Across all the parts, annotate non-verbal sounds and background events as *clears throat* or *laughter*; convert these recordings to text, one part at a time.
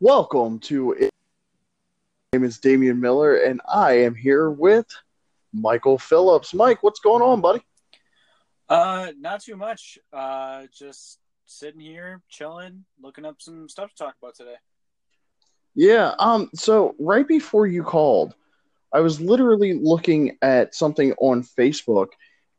Welcome to. My name is Damian Miller, and I am here with Michael Phillips. Mike, what's going on, buddy? Uh, not too much. Uh, just sitting here, chilling, looking up some stuff to talk about today. Yeah. Um. So right before you called, I was literally looking at something on Facebook,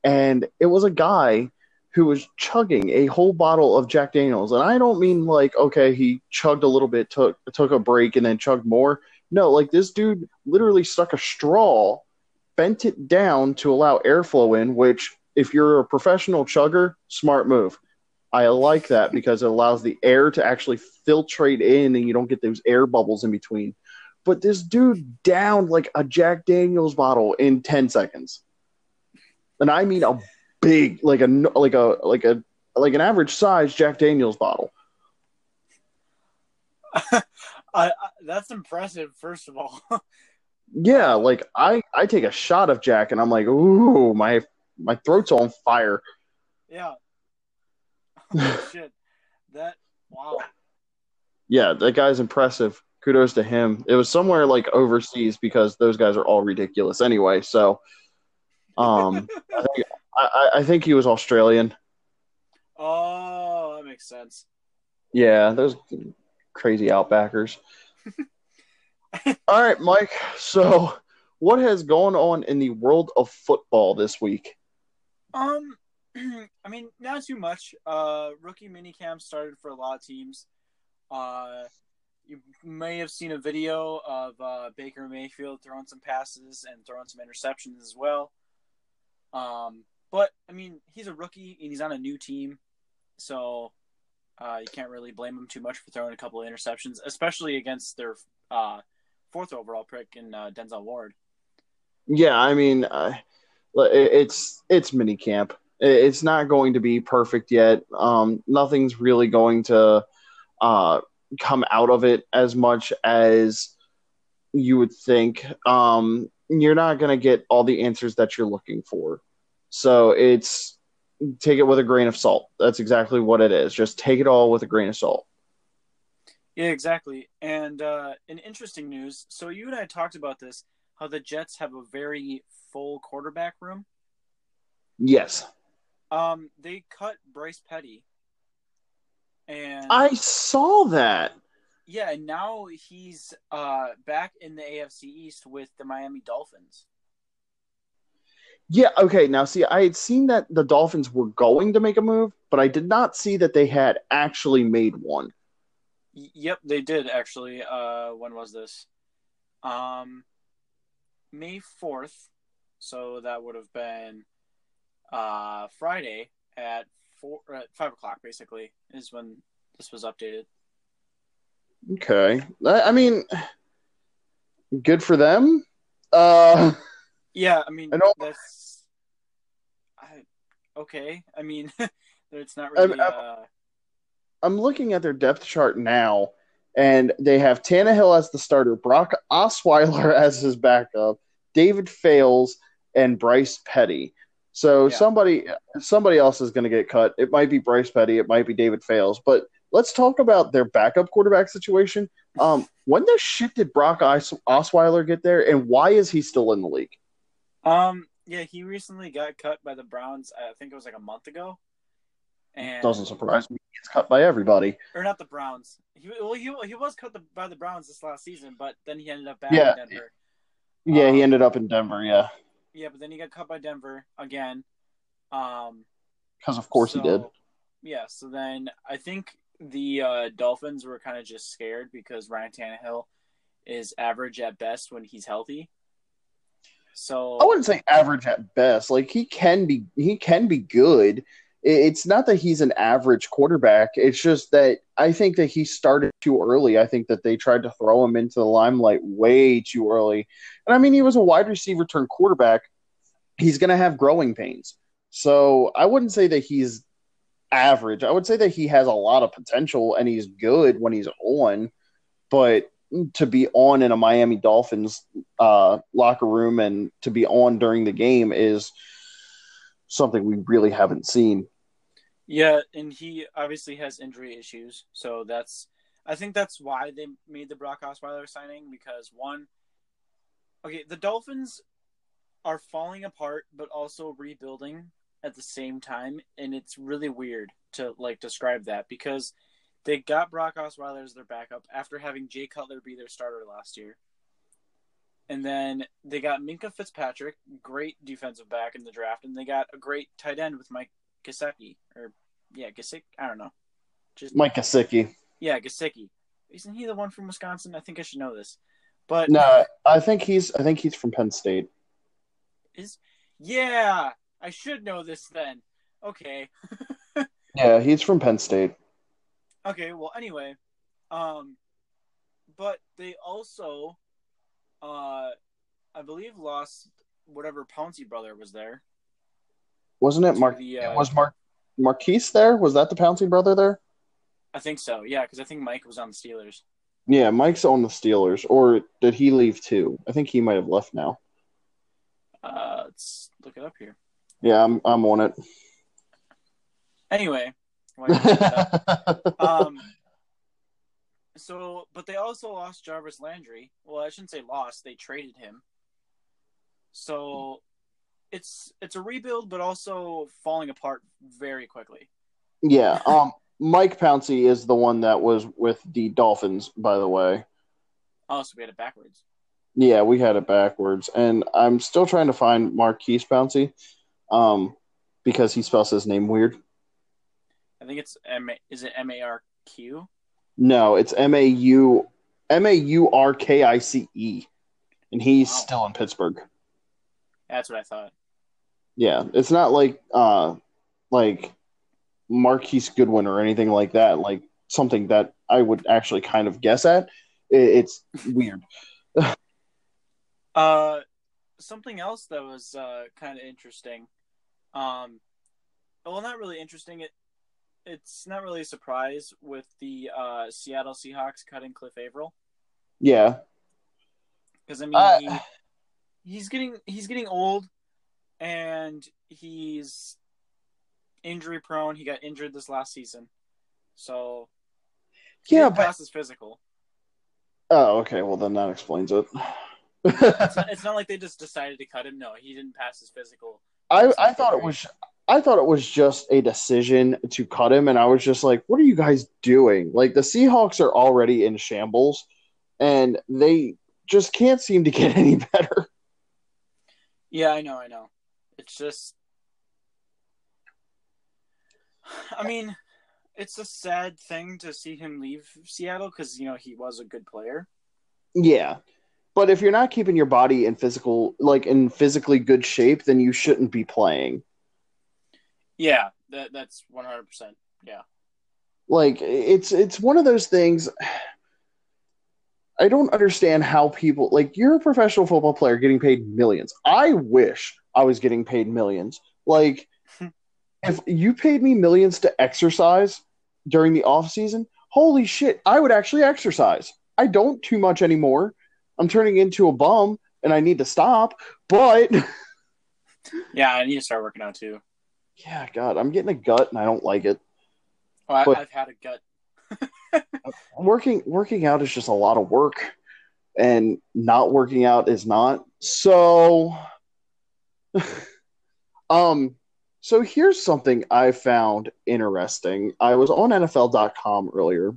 and it was a guy who was chugging a whole bottle of Jack Daniels, and I don't mean like okay, he chugged a little bit, took took a break, and then chugged more. No, like this dude literally stuck a straw, bent it down to allow airflow in. Which, if you're a professional chugger, smart move. I like that because it allows the air to actually filtrate in, and you don't get those air bubbles in between. But this dude downed like a Jack Daniels bottle in ten seconds, and I mean a big, like a like a like a like an average size Jack Daniels bottle. *laughs* I, I, that's impressive. First of all, *laughs* Yeah, like I I take a shot of Jack and I'm like, ooh, my my throat's on fire. yeah. *laughs* Shit, that wow. Yeah, that guy's impressive. Kudos to him. It was somewhere like overseas because those guys are all ridiculous anyway. So, um, I think I, I think he was Australian. Oh, that makes sense. Yeah, those crazy outbackers. All right, Mike. So, what has gone on in the world of football this week? Um, *clears throat* I mean, not too much. Uh, rookie minicamp started for a lot of teams. Uh, you may have seen a video of uh, Baker Mayfield throwing some passes and throwing some interceptions as well. Um, but I mean, he's a rookie and he's on a new team, so uh, you can't really blame him too much for throwing a couple of interceptions, especially against their uh, fourth overall pick in uh, Denzel Ward. Yeah, I mean, uh, it's it's mini camp. It's not going to be perfect yet. Um, nothing's really going to uh, come out of it as much as you would think. Um, you're not going to get all the answers that you're looking for. So it's take it with a grain of salt. That's exactly what it is. Just take it all with a grain of salt. Yeah, exactly. And uh, in interesting news, so you and I talked about this, how the Jets have a very full quarterback room. Yes. Um, they cut Bryce Petty, and I saw that. yeah, and now he's uh back in the AFC East with the Miami Dolphins. Yeah, okay. Now, see, I had seen that the Dolphins were going to make a move, but I did not see that they had actually made one. Yep, they did actually. Uh, when was this? Um, May fourth. So that would have been uh Friday at four at five o'clock. Basically, is when this was updated. Okay. I I mean, good for them. Uh, *laughs* Yeah, I mean I know- that's. I okay. I mean, *laughs* it's not I'm- really. I'm- uh, I'm looking at their depth chart now, and they have Tannehill as the starter, Brock Osweiler *laughs* as his backup, David Fales, and Bryce Petty. So Yeah. somebody somebody else is going to get cut. It might be Bryce Petty, it might be David Fales, but let's talk about their backup quarterback situation. *laughs* Um, when the shit did Brock Os- Osweiler get there, and why is he still in the league? Um. Yeah, he recently got cut by the Browns. I think it was like a month ago. And Doesn't surprise me. He gets cut by everybody. or not the Browns. He well, he he was cut the, by the Browns this last season, but then he ended up back Yeah. in Denver. Yeah, he Um, ended up in Denver. Yeah, Yeah, but then he got cut by Denver again. Um. because of course he did. Yeah. So then I think the uh, Dolphins were kind of just scared because Ryan Tannehill is average at best when he's healthy. So I wouldn't say average at best. Like he can be, he can be good. It's not that he's an average quarterback. It's just that I think that he started too early. I think that they tried to throw him into the limelight way too early. And I mean, he was a wide receiver turned quarterback. He's going to have growing pains. So I wouldn't say that he's average. I would say that he has a lot of potential and he's good when he's on. But to be on in a Miami Dolphins uh, locker room and to be on during the game is something we really haven't seen. Yeah, and he obviously has injury issues, so that's I think that's why they made the Brock Osweiler signing because one, okay, the Dolphins are falling apart but also rebuilding at the same time, and it's really weird to like describe that because they got Brock Osweiler as their backup after having Jay Cutler be their starter last year. And then they got Minkah Fitzpatrick, great defensive back in the draft, and they got a great tight end with Mike Gesicki or yeah, Gesicki. I don't know. Just Mike Gesicki. Yeah, Gesicki. Isn't he the one from Wisconsin? I think I should know this. But no, I think he's I think he's from Penn State. Is yeah, I should know this then. Okay. *laughs* yeah, he's from Penn State. Okay, well anyway, um but they also uh I believe lost whatever Pouncey brother was there. Wasn't it Mark the, uh, was Mark Marquise there? Was that the Pouncey brother there? I think so. Yeah, because I think Mike was on the Steelers. Yeah, Mike's on the Steelers, or did he leave too? I think he might have left now. Uh, let's look it up here. Yeah, I'm I'm on it. Anyway, *laughs* um, so but they also lost Jarvis Landry. Well, I shouldn't say lost; they traded him. So it's it's a rebuild, but also falling apart very quickly. Yeah. Um. Mike Pouncey is the one that was with the Dolphins, by the way. Oh, so we had it backwards. Yeah, we had it backwards, and I'm still trying to find Maurkice Pouncey, um, because he spells his name weird. I think it's M. Is it M A R Q? No, it's M A U M A U R K I C E, and he's wow. still in Pittsburgh. That's what I thought. Yeah, it's not like uh, like Marquise Goodwin or anything like that, like something that I would actually kind of guess at. It's weird. *laughs* uh, something else that was uh, kind of interesting. Um, well, not really interesting. It it's not really a surprise with the uh, Seattle Seahawks cutting Cliff Avril. Yeah, because I mean uh, he, he's getting he's getting old, and he's injury prone. He got injured this last season, so yeah, but his physical. Oh, okay. Well, then that explains it. it's, not, it's, not, like they just decided to cut him. No, he didn't pass his physical. *laughs* I I thought it was I thought it was just a decision to cut him, and I was just like, "What are you guys doing?" Like the Seahawks are already in shambles, and they just can't seem to *laughs* get any better. Yeah, I know, I know. It's just I mean, it's a sad thing to see him leave Seattle because you know he was a good player. Yeah, but if you're not keeping your body in physical, like in physically good shape, then you shouldn't be playing. Yeah, that, that's one hundred percent. Yeah, like it's it's one of those things. I don't understand how people like you're a professional football player getting paid millions. I wish I was getting paid millions. Like *laughs* if you paid me millions to exercise during the off season, holy shit, I would actually exercise. I don't too much anymore. I'm turning into a bum and I need to stop, but *laughs* Yeah, I need to start working out too. Yeah, God, I'm getting a gut and I don't like it. Oh, I, have had a gut. *laughs* working working out is just a lot of work and not working out is not. So *laughs* um so here's something I found interesting. I was on NFL.com earlier,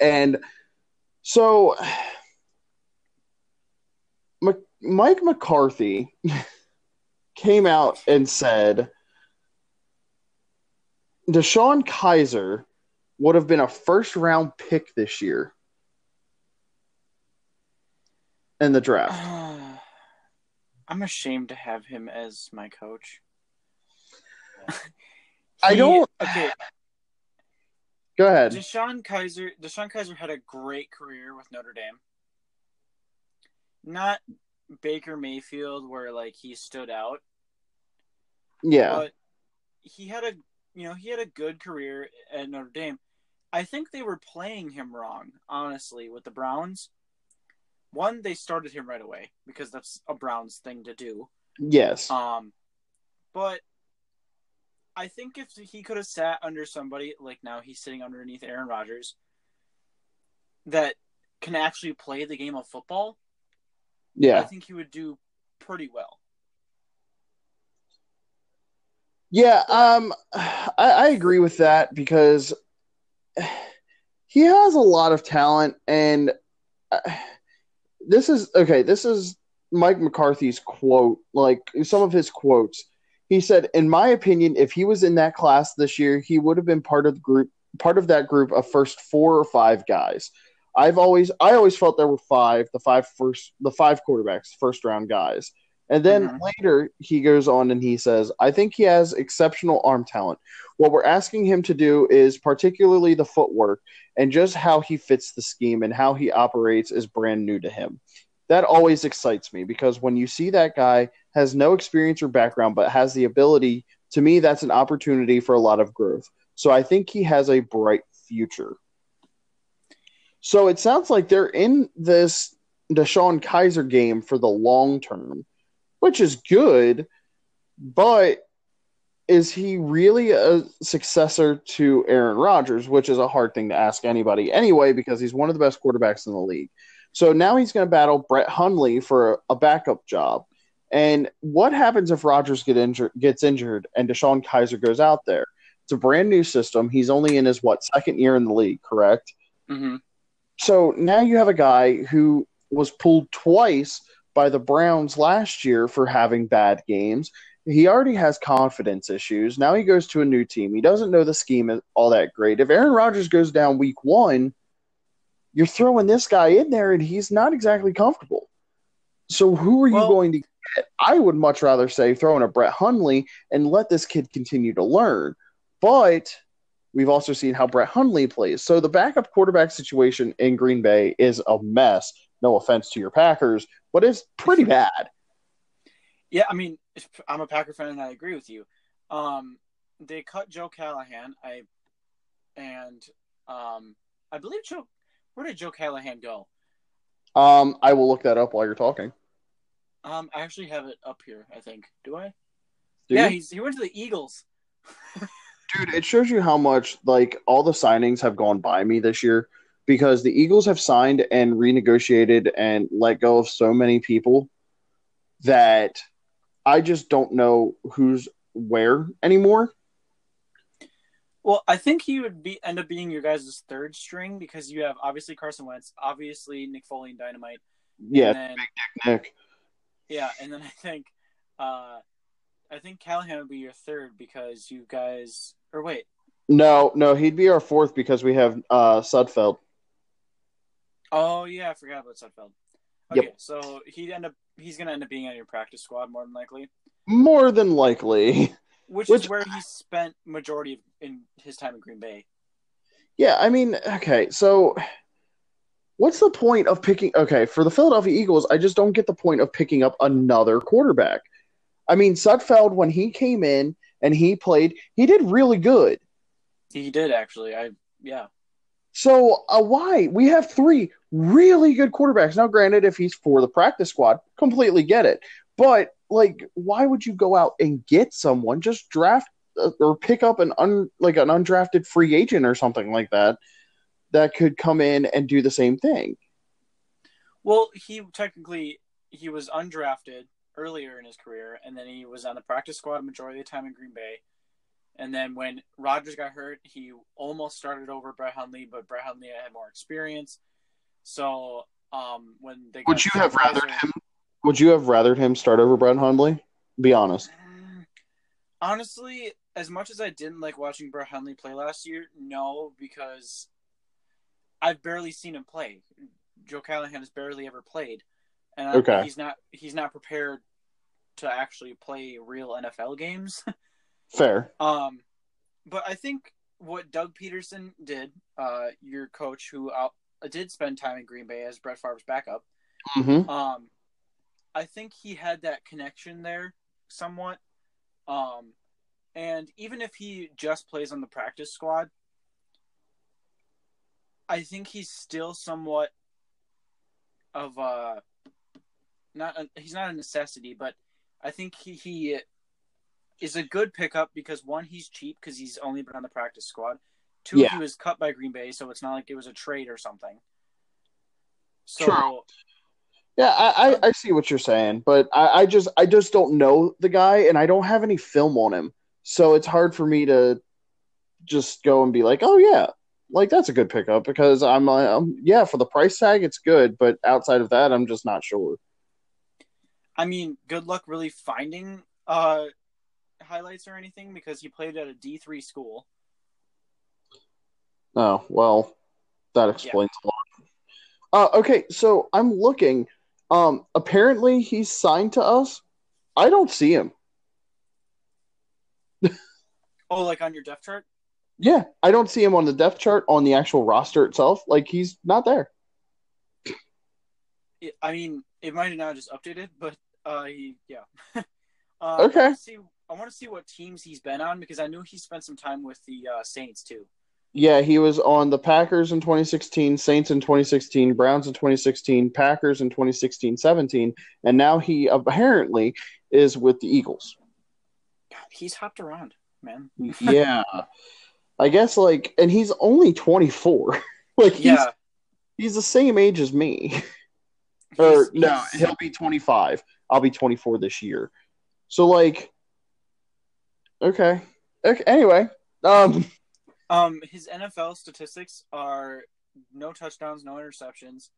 and so *sighs* Mike McCarthy *laughs* came out and said DeShone Kizer would have been a first round pick this year in the draft. *sighs* I'm ashamed to have him as my coach. *laughs* I don't. *sighs* Okay. Go ahead. DeShone Kizer. DeShone Kizer had a great career with Notre Dame. Not Baker Mayfield, where like he stood out. Yeah. But he had a you know he had a good career at Notre Dame. I think they were playing him wrong, honestly, with the Browns. One, they started him right away because that's a Browns thing to do. Yes. Um, but I think if he could have sat under somebody like now he's sitting underneath Aaron Rodgers, that can actually play the game of football, Yeah, I think he would do pretty well. Yeah, um I, I agree with that because he has a lot of talent and uh, this is okay, this is Mike McCarthy's quote, like some of his quotes. He said, "In my opinion, if he was in that class this year, he would have been part of the group part of that group of first four or five guys. I've always I always felt there were five, the five first the five quarterbacks, first round guys. And then Mhm. later he goes on and he says, I think he has exceptional arm talent. What we're asking him to do is particularly the footwork and just how he fits the scheme and how he operates is brand new to him. That always excites me because when you see that guy has no experience or background but has the ability, to me that's an opportunity for a lot of growth. So I think he has a bright future. So it sounds like they're in this DeShone Kizer game for the long term, which is good, but is he really a successor to Aaron Rodgers, which is a hard thing to ask anybody anyway, because he's one of the best quarterbacks in the league. So now he's going to battle Brett Hundley for a backup job. And what happens if Rodgers get injured, gets injured and DeShone Kizer goes out there? It's a brand new system. He's only in his what second year in the league, correct? Mm-hmm. So now you have a guy who was pulled twice by the Browns last year for having bad games. He already has confidence issues. Now he goes to a new team. He doesn't know the scheme all that great. If Aaron Rodgers goes down week one, you're throwing this guy in there and he's not exactly comfortable. So who are you Well- going to get? I would much rather say throw in a Brett Hundley and let this kid continue to learn. But we've also seen how Brett Hundley plays. So the backup quarterback situation in Green Bay is a mess. No offense to your Packers, but it's pretty *laughs* bad. Yeah, I mean, I'm a Packer fan and I agree with you. Um, they cut Joe Callahan. I and um, I believe Joe. Where did Joe Callahan go? Um, I will look that up while you're talking. Um, I actually have it up here. I think. Do I? Do yeah, you? he's he went to the Eagles. *laughs* Dude, it shows you how much like all the signings have gone by me this year because the Eagles have signed and renegotiated and let go of so many people that I just don't know who's where anymore. Well, I think he would be end up being your guys' third string because you have obviously Carson Wentz, obviously Nick Foles and Dynamite, Yeah, and then Nick. yeah, and then I think uh, I think Callahan would be your third because you guys or wait, No, no, he'd be our fourth because we have uh Sudfeld. Oh yeah, I forgot about Sudfeld. Yep. Okay, so he'd end up he's gonna end up being on your practice squad more than likely, More than likely. which, Which- is where he spent majority of in his time in Green Bay. Yeah, I mean, okay, so what's the point of picking? Okay, for the Philadelphia Eagles, I just don't get the point of picking up another quarterback. I mean, Sudfeld, when he came in and he played, he did really good. He did actually. I yeah. So uh, why? We have three really good quarterbacks. Now, granted, if he's for the practice squad, completely get it. But, like, why would you go out and get someone? Just draft uh, or pick up an un, like an undrafted free agent or something like that that could come in and do the same thing. Well, he technically he was undrafted earlier in his career, and then he was on the practice squad majority of the time in Green Bay. And then when Rodgers got hurt, he almost started over Brett Hundley, but Brett Hundley had more experience. So um, when they Would you have rather him? Would you have rathered him start over Brett Hundley? Be honest. *sighs* Honestly, as much as I didn't like watching Brett Hundley play last year, no, because I've barely seen him play. Joe Callahan has barely ever played, and I, Okay. he's not he's not prepared to actually play real NFL games. *laughs* Fair. um, but I think what Doug Pederson did, uh, your coach who out, did spend time in Green Bay as Brett Favre's backup, hmm um, I think he had that connection there somewhat. Um, and even if he just plays on the practice squad, I think he's still somewhat of a not a, he's not a necessity, but I think he, he is a good pickup because one, he's cheap because he's only been on the practice squad. Two, Yeah. he was cut by Green Bay, so it's not like it was a trade or something. So True. Yeah, I, I, I see what you're saying, but I, I just I just don't know the guy and I don't have any film on him. So it's hard for me to just go and be like, oh yeah, like that's a good pickup because I'm, um, yeah for the price tag it's good, but outside of that I'm just not sure. I mean, good luck really finding uh highlights or anything because he played at a D three school. Oh well, that explains a lot. Uh, okay, so I'm looking. Um, apparently he's signed to us. I don't see him. Oh, like on your depth chart? Yeah, I don't see him on the depth chart on the actual roster itself. Like he's not there. I mean, it might have now just updated, but uh, he yeah. *laughs* uh, Okay. I want to see. I want to see what teams he's been on because I knew he spent some time with the uh, Saints too. Yeah, he was on the Packers in 2016, Saints in 2016, Browns in 2016, Packers in 2016-17, and now he apparently is with the Eagles. God, he's hopped around, man. *laughs* yeah. I guess like and he's only 24. *laughs* like he's yeah, he's the same age as me. or he's- no, he's- he'll be 25. I'll be 24 this year. So like okay. Okay, anyway, um Um, his NFL statistics are no touchdowns, no interceptions.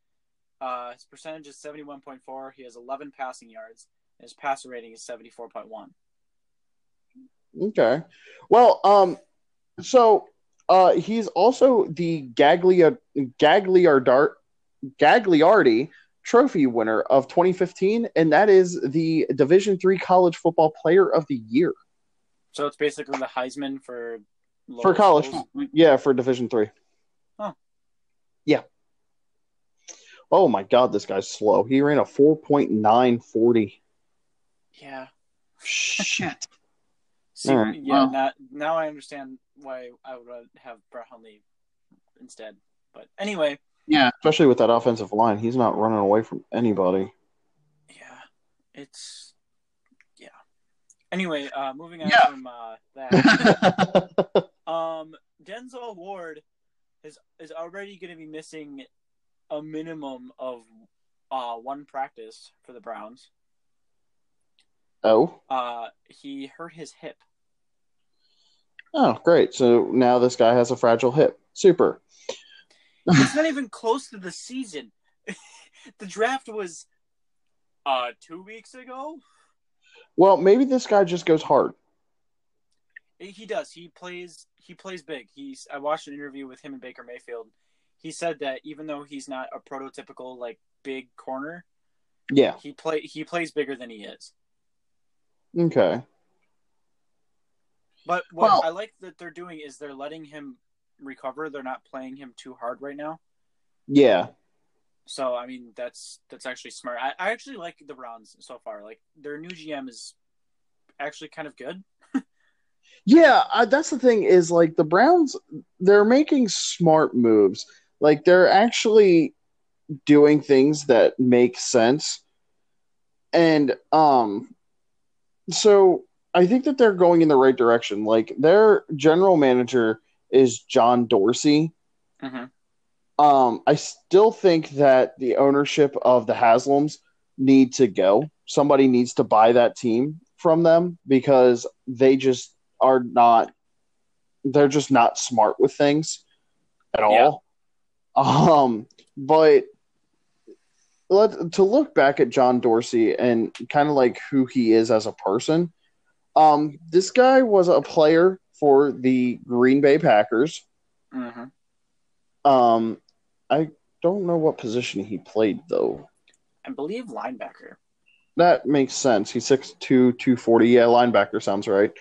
Uh, his percentage is seventy one point four. He has eleven passing yards. And his passer rating is seventy four point one. Okay. Well, um, so uh, he's also the Gaglia Gagliardart Gagliardi Trophy winner of 2015, and that is the Division Three College Football Player of the Year So it's basically the Heisman for lower for college. schools. Yeah, for Division Three. Huh. Yeah. Oh my God, this guy's slow. He ran a 4.940. Yeah. Shit. *laughs* See, All right, yeah. well. now, now I understand why I would have Brett Hundley instead. But anyway, Yeah, especially with that offensive line, he's not running away from anybody. yeah, it's yeah. Anyway, uh, moving on Yeah. from uh, that. *laughs* Um, Denzel Ward is is already going to be missing a minimum of uh, one practice for the Browns. oh. Uh, he hurt his hip. Oh, great. So now this guy has a fragile hip. Super. It's not *laughs* even close to the season. *laughs* the draft was uh two weeks ago. Well, maybe this guy just goes hard. He does. He plays. He plays big. He's. I watched an interview with him and Baker Mayfield. He said that even though he's not a prototypical like big corner, Yeah. he play he plays bigger than he is. Okay. But what Well- I like that they're doing is they're letting him recover. They're not playing him too hard right now. Yeah. So I mean that's that's actually smart. I, I actually like the Browns so far. Like their new GM is actually kind of good. Yeah. Uh, that's the thing is like the Browns, they're making smart moves. Like they're actually doing things that make sense. And, um, so I think that they're going in the right direction. Like their general manager is John Dorsey. Mm-hmm. Um, I still think that the ownership of the Haslams need to go. Somebody needs to buy that team from them because they just are not. They're just not smart with things at all. Um, but let to look back at John Dorsey and kind of like who he is as a person. Um, this guy was a player for the Green Bay Packers. Mm-hmm. Um, I don't know what position he played though. I believe linebacker. That makes sense. He's 6'2", 240. Yeah, linebacker sounds right.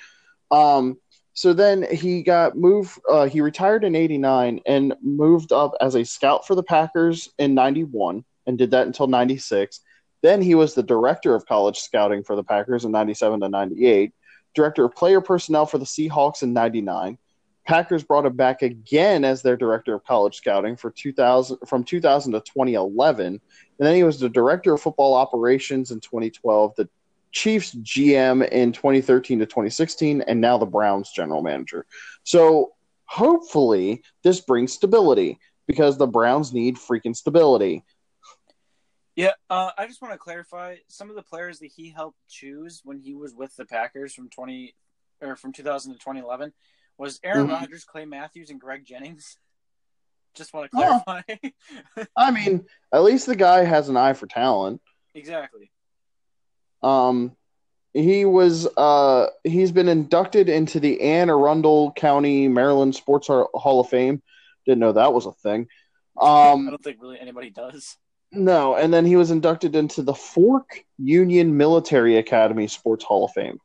Um, so then he got moved. Uh, he retired in '89 and moved up as a scout for the Packers in '91 and did that until '96. Then he was the director of college scouting for the Packers in '97 to '98. Director of player personnel for the Seahawks in '99. Packers brought him back again as their director of college scouting for 2000 from 2000 to 2011. And then he was the director of football operations in 2012, the Chiefs GM in 2013 to 2016, and now the Browns general manager. So hopefully this brings stability because the Browns need freaking stability. Yeah, uh, I just want to clarify some of the players that he helped choose when he was with the Packers from twenty or from two thousand to twenty eleven was Aaron Mhm. Rodgers, Clay Matthews, and Greg Jennings. Just want to clarify. *laughs* I mean, at least the guy has an eye for talent. exactly. Um, he was uh he's been inducted into the Anne Arundel County Maryland Sports Hall of Fame. Didn't know that was a thing. I Um, don't think really anybody does. no, and then he was inducted into the Fork Union Military Academy Sports Hall of Fame.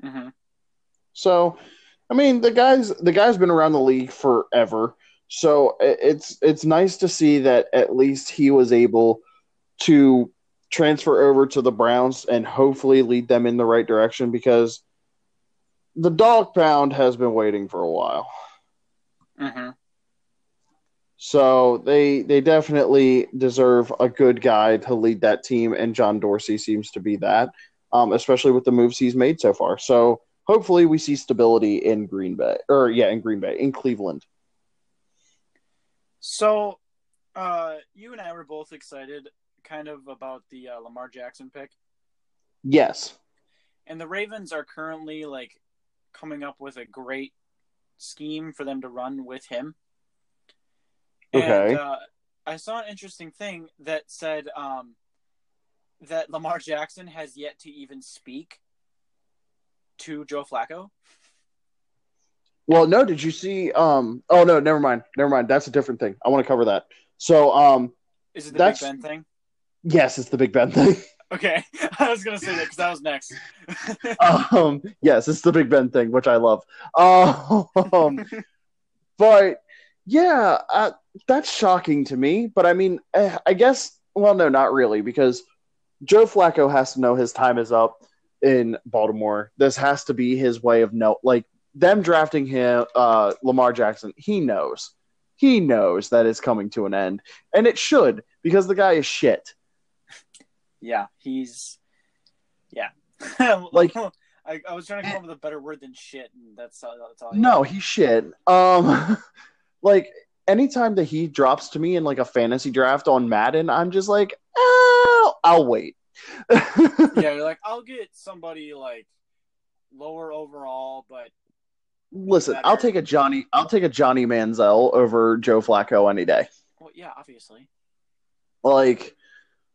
hmm So, I mean, the guys the guy's been around the league forever. So it's it's nice to see that at least he was able to transfer over to the Browns and hopefully lead them in the right direction because the dog pound has been waiting for a while. hmm So they they definitely deserve a good guy to lead that team, and John Dorsey seems to be that, um, especially with the moves he's made so far. So hopefully we see stability in Green Bay, or yeah, in Green Bay, in Cleveland. So, uh, you and I were both excited, kind of about the uh, Lamar Jackson pick, Yes, and the Ravens are currently like coming up with a great scheme for them to run with him. Okay. And, uh, I saw an interesting thing that said um, that Lamar Jackson has yet to even speak to Joe Flacco. Well, no, did you see? Um, oh no, never mind, never mind. That's a different thing. I want to cover that. So, um, Is it the Big Ben thing? yes, it's the Big Ben thing. *laughs* Okay, *laughs* I was gonna say that because that was next. *laughs* um, yes, it's the Big Ben thing, which I love. Um, but yeah, uh, that's shocking to me. But I mean, eh, I guess, well, no, not really, because Joe Flacco has to know his time is up in Baltimore. This has to be his way of know, like them drafting him, uh, Lamar Jackson. He knows, he knows that it's coming to an end, and it should because the guy is shit. yeah, he's yeah. *laughs* Like- I, I was trying to come up with a better word than shit, and that's all. That's all No, he's shit. Um, *laughs* like anytime that he drops to me in like a fantasy draft on Madden, I'm just like, oh, I'll wait. *laughs* yeah, you're like, I'll get somebody like lower overall, but Listen, I'll take a Johnny. I'll take a Johnny Manziel over Joe Flacco any day. well, yeah, obviously. Like,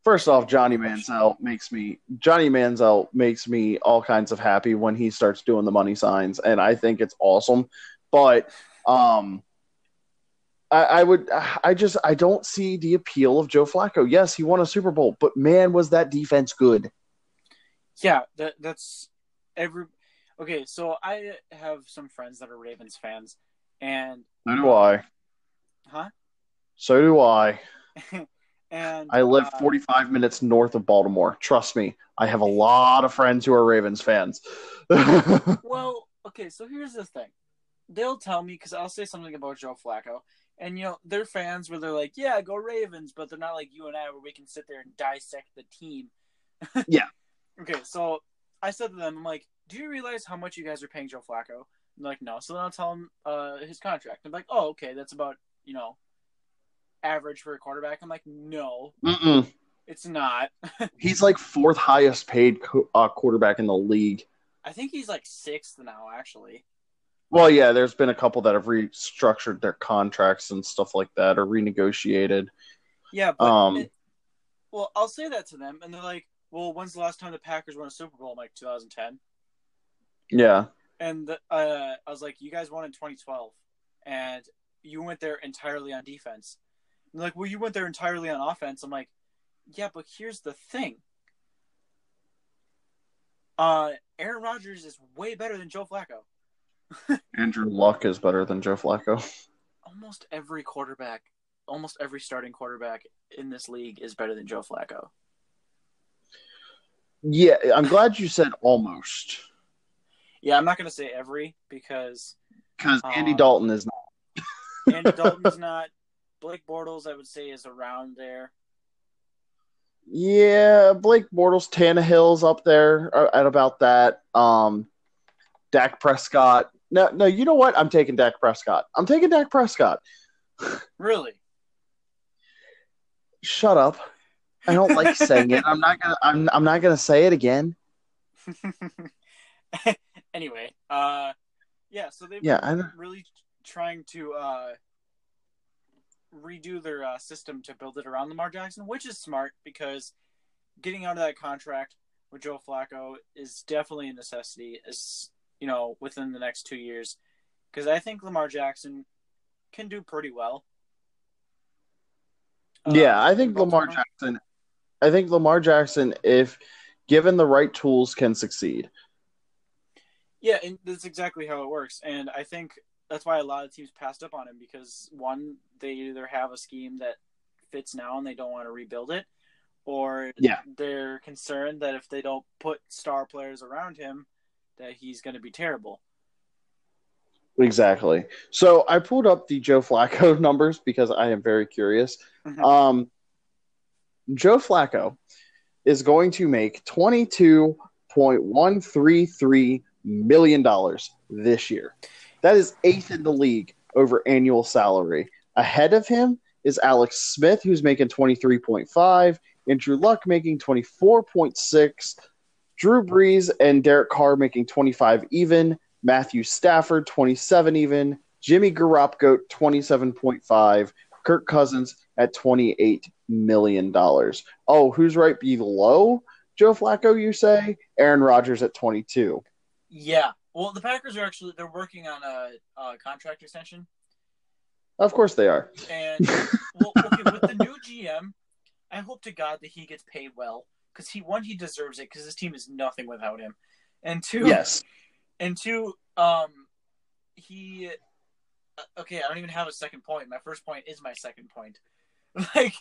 first off, Johnny Manziel makes me Johnny Manziel makes me all kinds of happy when he starts doing the money signs, and I think it's awesome. But um, I, I would, I just, I don't see the appeal of Joe Flacco. Yes, he won a Super Bowl, but man, was that defense good? Yeah, that that's every. Okay, so I have some friends that are Ravens fans, and So do I. huh? So do I. *laughs* and I live uh, 45 minutes north of Baltimore. Trust me, I have a lot of friends who are Ravens fans. *laughs* Well, okay, so here's the thing. They'll tell me because I'll say something about Joe Flacco, and you know they're fans where they're like, "Yeah, go Ravens," but they're not like you and I where we can sit there and dissect the team. *laughs* Yeah. Okay, so I said to them, "I'm like, do you realize how much you guys are paying Joe Flacco?" I'm like, "No." So then I'll tell him uh, his contract. I'm like, "Oh, okay, that's about you know average for a quarterback." I'm like, "No, Mm-mm. it's not." *laughs* He's like fourth highest paid co- uh, quarterback in the league. I think he's like sixth now, actually. Well, yeah, there's been a couple that have restructured their contracts and stuff like that or renegotiated. Yeah, but Um, it- well, I'll say that to them, and they're like, "Well, when's the last time the Packers won a Super Bowl?" I'm like, 2010. Yeah. And the, uh, I was like, "You guys won in 2012, and you went there entirely on defense." And like, "Well, you went there entirely on offense." I'm like, "Yeah, but here's the thing. Uh, Aaron Rodgers is way better than Joe Flacco. Andrew Luck is better than Joe Flacco. Almost every quarterback, almost every starting quarterback in this league is better than Joe Flacco." Yeah, I'm glad you said almost Yeah, I'm not gonna say every because because Andy Um, Dalton is not. *laughs* Andy Dalton's not. Blake Bortles, I would say, is around there. Yeah, Blake Bortles, Tannehill's up there uh, at about that. Um, Dak Prescott. No, no, you know what? I'm taking Dak Prescott. I'm taking Dak Prescott. Really? Shut up. I don't like saying it. I'm not gonna. I'm. I'm not gonna say it again. *laughs* anyway, uh, yeah. So they've Yeah, I'm... really trying to uh, redo their uh, system to build it around Lamar Jackson, which is smart because getting out of that contract with Joe Flacco is definitely a necessity. You know, within the next two years, because I think Lamar Jackson can do pretty well. Uh, yeah, I think Lamar Jackson. I think Lamar Jackson, if given the right tools, can succeed. Yeah, and that's exactly how it works. And I think that's why a lot of teams passed up on him because one, they either have a scheme that fits now and they don't want to rebuild it, or Yeah. they're concerned that if they don't put star players around him, that he's going to be terrible. Exactly. So I pulled up the Joe Flacco *laughs* numbers because I am very curious. Mhm. Um, Joe Flacco is going to make twenty-two point one three three million dollars this year. That is eighth in the league over annual salary. Ahead of him is Alex Smith, who's making twenty-three point five. Andrew Luck making twenty-four point six. Drew Brees and Derek Carr making twenty-five even. Matthew Stafford, 27 even. Jimmy Garoppolo, 27.5. Kirk Cousins at $28 million. Oh, who's right below Joe Flacco, you say? Aaron Rodgers at 22. Yeah. Well, the Packers are actually they're working on a, a contract extension, Of course they are. and well, okay, with the new GM, I hope to God that he gets paid well because he one he deserves it because his team is nothing without him, and two, Yes. and two, um, he. uh, Okay, I don't even have a second point. My first point is my second point. *laughs* Like,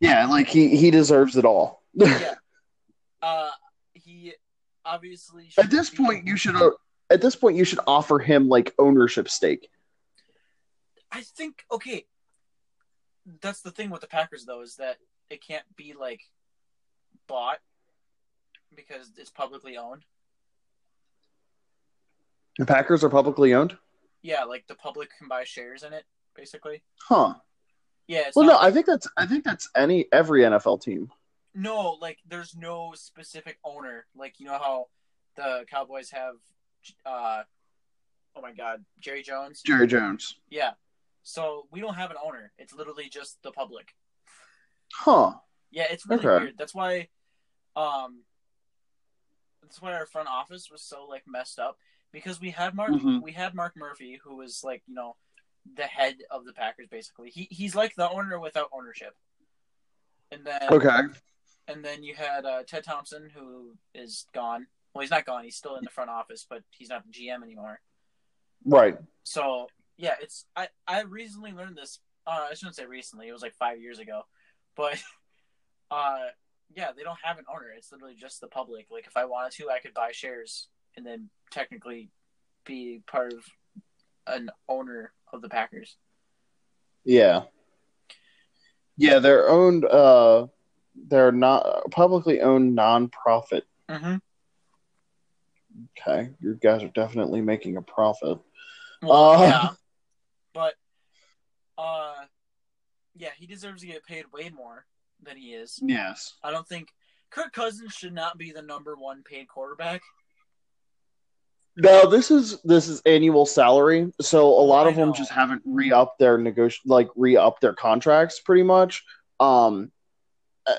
Yeah, like he, he deserves it all. *laughs* yeah, uh, he obviously at this point, you should uh, at this point you should offer him like ownership stake. I think okay. That's the thing with the Packers though is that it can't be like bought because it's publicly owned. The Packers are publicly owned? Yeah, like the public can buy shares in it, basically. Huh. Yeah, it's Well, no, I think that's I think that's any every NFL team. no, like there's no specific owner. Like you know how the Cowboys have, uh, oh my God, Jerry Jones. Jerry Jones. Yeah, so we don't have an owner. It's literally just the public. Huh. Yeah, it's really Okay. weird. That's why, um, that's why our front office was so like messed up because we had Mark, Mhm. we had Mark Murphy, who was like you know, the head of the Packers basically. He he's like the owner without ownership. And then Okay. and then you had uh, Ted Thompson, who is gone. Well, he's not gone. He's still in the front office, but he's not the GM anymore. Right. So yeah, it's I I recently learned this. Uh, I shouldn't say recently. It was like five years ago, but *laughs* uh, yeah, they don't have an owner. It's literally just the public. Like if I wanted to, I could buy shares and then technically be part of an owner of the Packers. Yeah. Yeah, they're owned uh they're not publicly owned nonprofit. Mm-hmm. Okay. You guys are definitely making a profit. Well, Uh. yeah, *laughs* but uh, yeah, he deserves to get paid way more than he is. Yes. I don't think Kirk Cousins should not be the number one paid quarterback. No, this is this is annual salary. So a lot I of them just haven't re-upped their negoti like re up their contracts pretty much. Um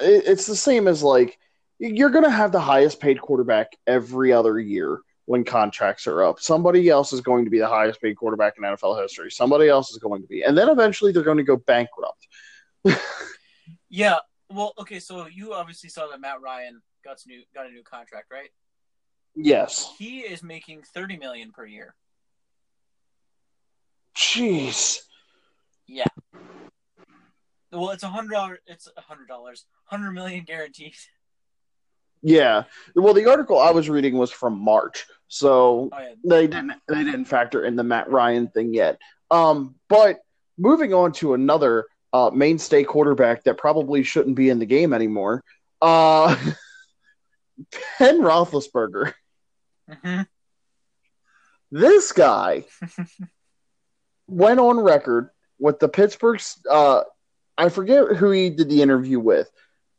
it, it's the same as like you're going to have the highest paid quarterback every other year when contracts are up. Somebody else is going to be the highest paid quarterback in NFL history. Somebody else is going to be. And then eventually they're going to go bankrupt. *laughs* Yeah. Well, okay. So you obviously saw that Matt Ryan got new got a new contract, right? Yes. He is making thirty million per year. Jeez. Yeah. Well, it's a hundred dollars. It's a hundred dollars. Hundred million guaranteed. Yeah. Well, the article I was reading was from March. So Oh yeah. they didn't they didn't factor in the Matt Ryan thing yet. Um, but moving on to another uh, mainstay quarterback that probably shouldn't be in the game anymore, uh, *laughs* Ben Roethlisberger. hmm This guy *laughs* went on record with the Pittsburgh. Uh, I forget who he did the interview with,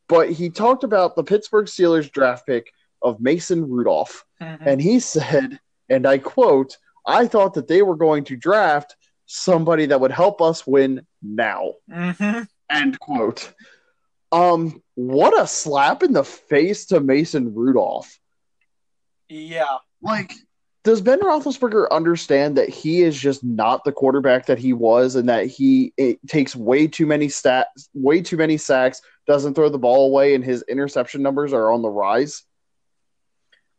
but he talked about the Pittsburgh Steelers draft pick of Mason Rudolph. Mhm. And he said, and I quote, I thought that they were going to draft somebody that would help us win now. Mhm. End quote. Um, what a slap in the face to Mason Rudolph. Yeah. Like, does Ben Roethlisberger understand that he is just not the quarterback that he was, and that he it takes way too many stats, way too many sacks, doesn't throw the ball away, and his interception numbers are on the rise?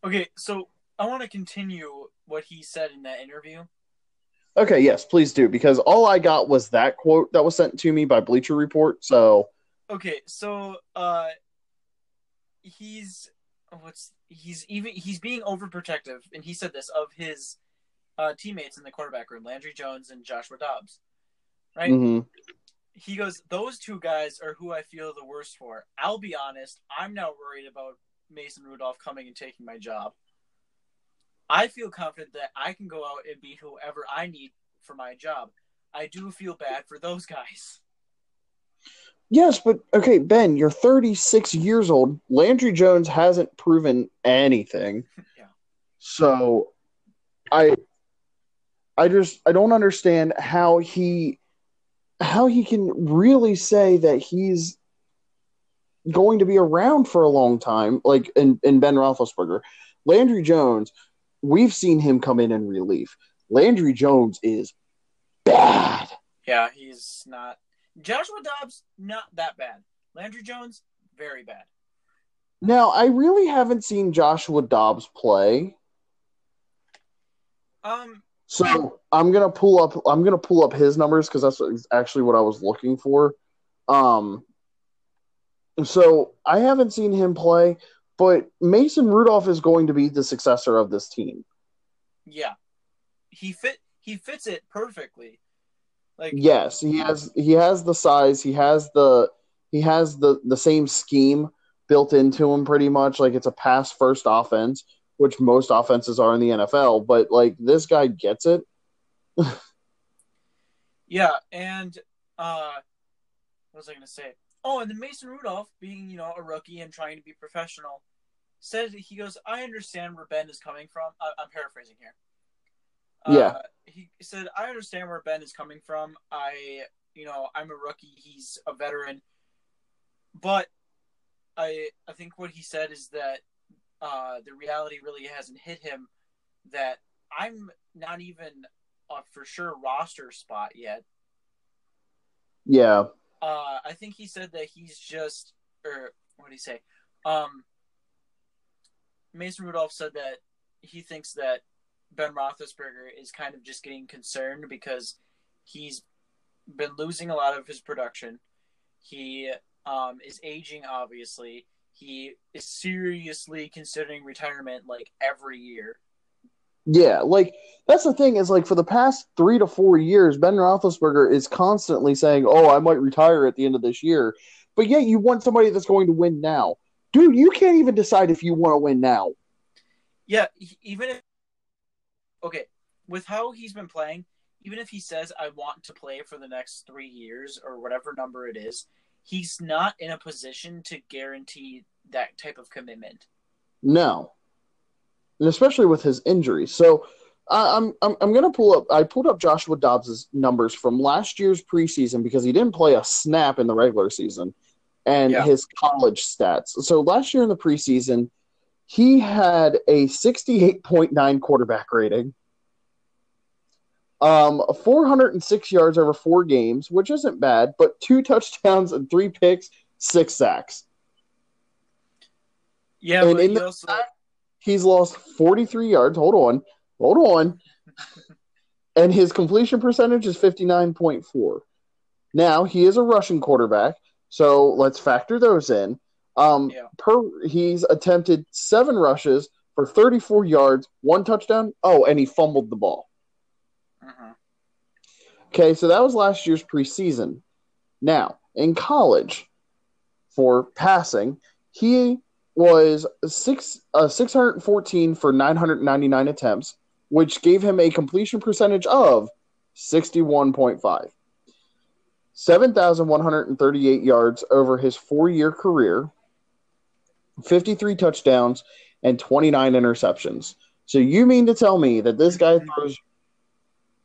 Okay, so I want to continue what he said in that interview. Okay, yes, please do, because all I got was that quote that was sent to me by Bleacher Report. So, Okay, so uh he's what's he's even he's being overprotective and he said this of his uh teammates in the quarterback room, Landry Jones and Joshua Dobbs. Right? Mm-hmm. He goes, "Those two guys are who I feel the worst for. I'll be honest, I'm not worried about Mason Rudolph coming and taking my job. I feel confident that I can go out and be whoever I need for my job. I do feel bad for those guys." yes, but okay, Ben, you're 36 years old. Landry Jones hasn't proven anything. *laughs* Yeah. So, I, I just I don't understand how he, how he can really say that he's going to be around for a long time, like in, in Ben Roethlisberger. Landry Jones, we've seen him come in in relief. Landry Jones is bad. Yeah, he's not. Joshua Dobbs, not that bad. Landry Jones, very bad. Now, I really haven't seen Joshua Dobbs play, Um, so I'm gonna pull up. I'm gonna pull up his numbers because that's actually what I was looking for. Um, so I haven't seen him play, but Mason Rudolph is going to be the successor of this team. yeah, he fit. He fits it perfectly. Like, Yes, he has. He has the size. He has the. He has the the same scheme built into him pretty much. Like it's a pass first offense, which most offenses are in the NFL. But like this guy gets it. *laughs* yeah, and uh, what was I gonna say? Oh, and then Mason Rudolph, being you know a rookie and trying to be professional, said he goes, "I understand where Ben is coming from." I, I'm paraphrasing here. Yeah. Uh, he said, "I understand where Ben is coming from. I, you know, I'm a rookie. He's a veteran, but I, I think what he said is that uh, the reality really hasn't hit him that I'm not even a for sure roster spot yet. Yeah, Uh, I think he said that he's just, or what did he say? Um, Mason Rudolph said that he thinks that Ben Roethlisberger is kind of just getting concerned because he's been losing a lot of his production. He um, is aging, obviously. He is seriously considering retirement like every year. Yeah. Like that's the thing is like for the past three to four years, Ben Roethlisberger is constantly saying, "Oh, I might retire at the end of this year," but yet you want somebody that's going to win now, dude. You can't even decide if you want to win now. Yeah, even if okay, with how he's been playing, even if he says I want to play for the next 3 years or whatever number it is, he's not in a position to guarantee that type of commitment. No, and especially with his injury. So I I'm I'm, I'm going to pull up. I pulled up Joshua Dobbs's numbers from last year's preseason because he didn't play a snap in the regular season, and Yeah. his college stats. So last year in the preseason, he had a 68.9 quarterback rating. Um, 406 yards over four games, which isn't bad, but two *laughs* touchdowns and three picks, six sacks. Yeah, And but in he the- also He's lost 43 yards. Hold on. Hold on. and his completion percentage is 59.4. Now, he is a rushing quarterback, so let's factor those in. Um, Yeah. per he's attempted 7 rushes for 34 yards, one touchdown. Oh, and he fumbled the ball. Mhm. Okay, so that was last year's preseason. Now, in college, for passing, he was six uh, 614 for 999 attempts, which gave him a completion percentage of 61.5. 7,138 yards over his four year career. 53 touchdowns, and 29 interceptions. So you mean to tell me that this guy throws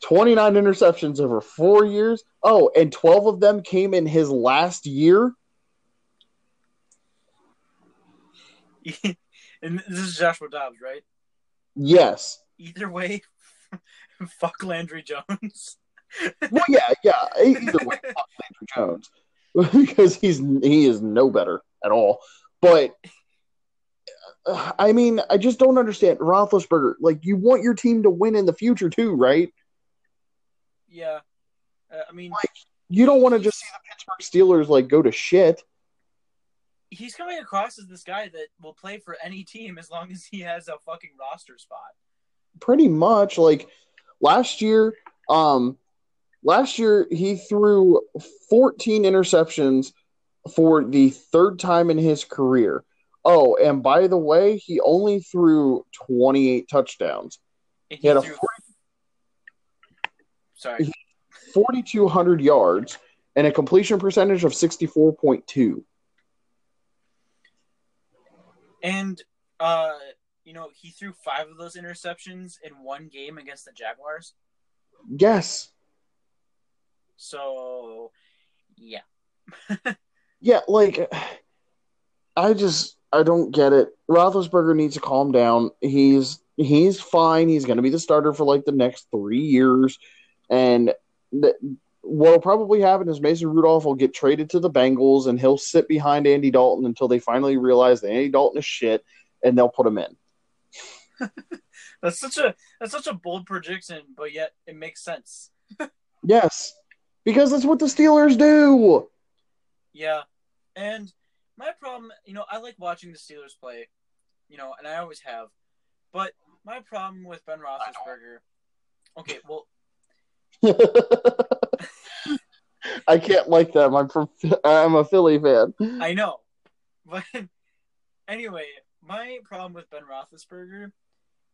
29 interceptions over four years? Oh, and 12 of them came in his last year? *laughs* and this is Joshua Dobbs, right? Yes. Either way, *laughs* fuck Landry Jones. well, yeah, yeah. Either way, *laughs* fuck Landry Jones because he's he is no better at all. But I mean, I just don't understand Roethlisberger. Like, you want your team to win in the future too, right? Yeah, uh, I mean, like, you don't want to just see the Pittsburgh Steelers like go to shit. He's coming across as this guy that will play for any team as long as he has a fucking roster spot. Pretty much, like last year, um, last year he threw 14 interceptions for the third time in his career. Oh, and by the way, he only threw 28 touchdowns. And He had a 40 sorry. 4,200 yards and a completion percentage of 64.2. And uh, you know, he threw five of those interceptions in one game against the Jaguars. Yes. So, yeah. *laughs* Yeah, like I just I don't get it. Roethlisberger needs to calm down. He's he's fine. He's going to be the starter for like the next three years, and th- what'll probably happen is Mason Rudolph will get traded to the Bengals, and he'll sit behind Andy Dalton until they finally realize that Andy Dalton is shit, and they'll put him in. *laughs* That's such a that's such a bold prediction, but yet it makes sense. *laughs* Yes, because that's what the Steelers do. Yeah. And my problem, you know, I like watching the Steelers play, you know, and I always have. But my problem with Ben Roethlisberger, okay, well, *laughs* I can't like them. I'm from. I'm a Philly fan. I know, but *laughs* anyway, my problem with Ben Roethlisberger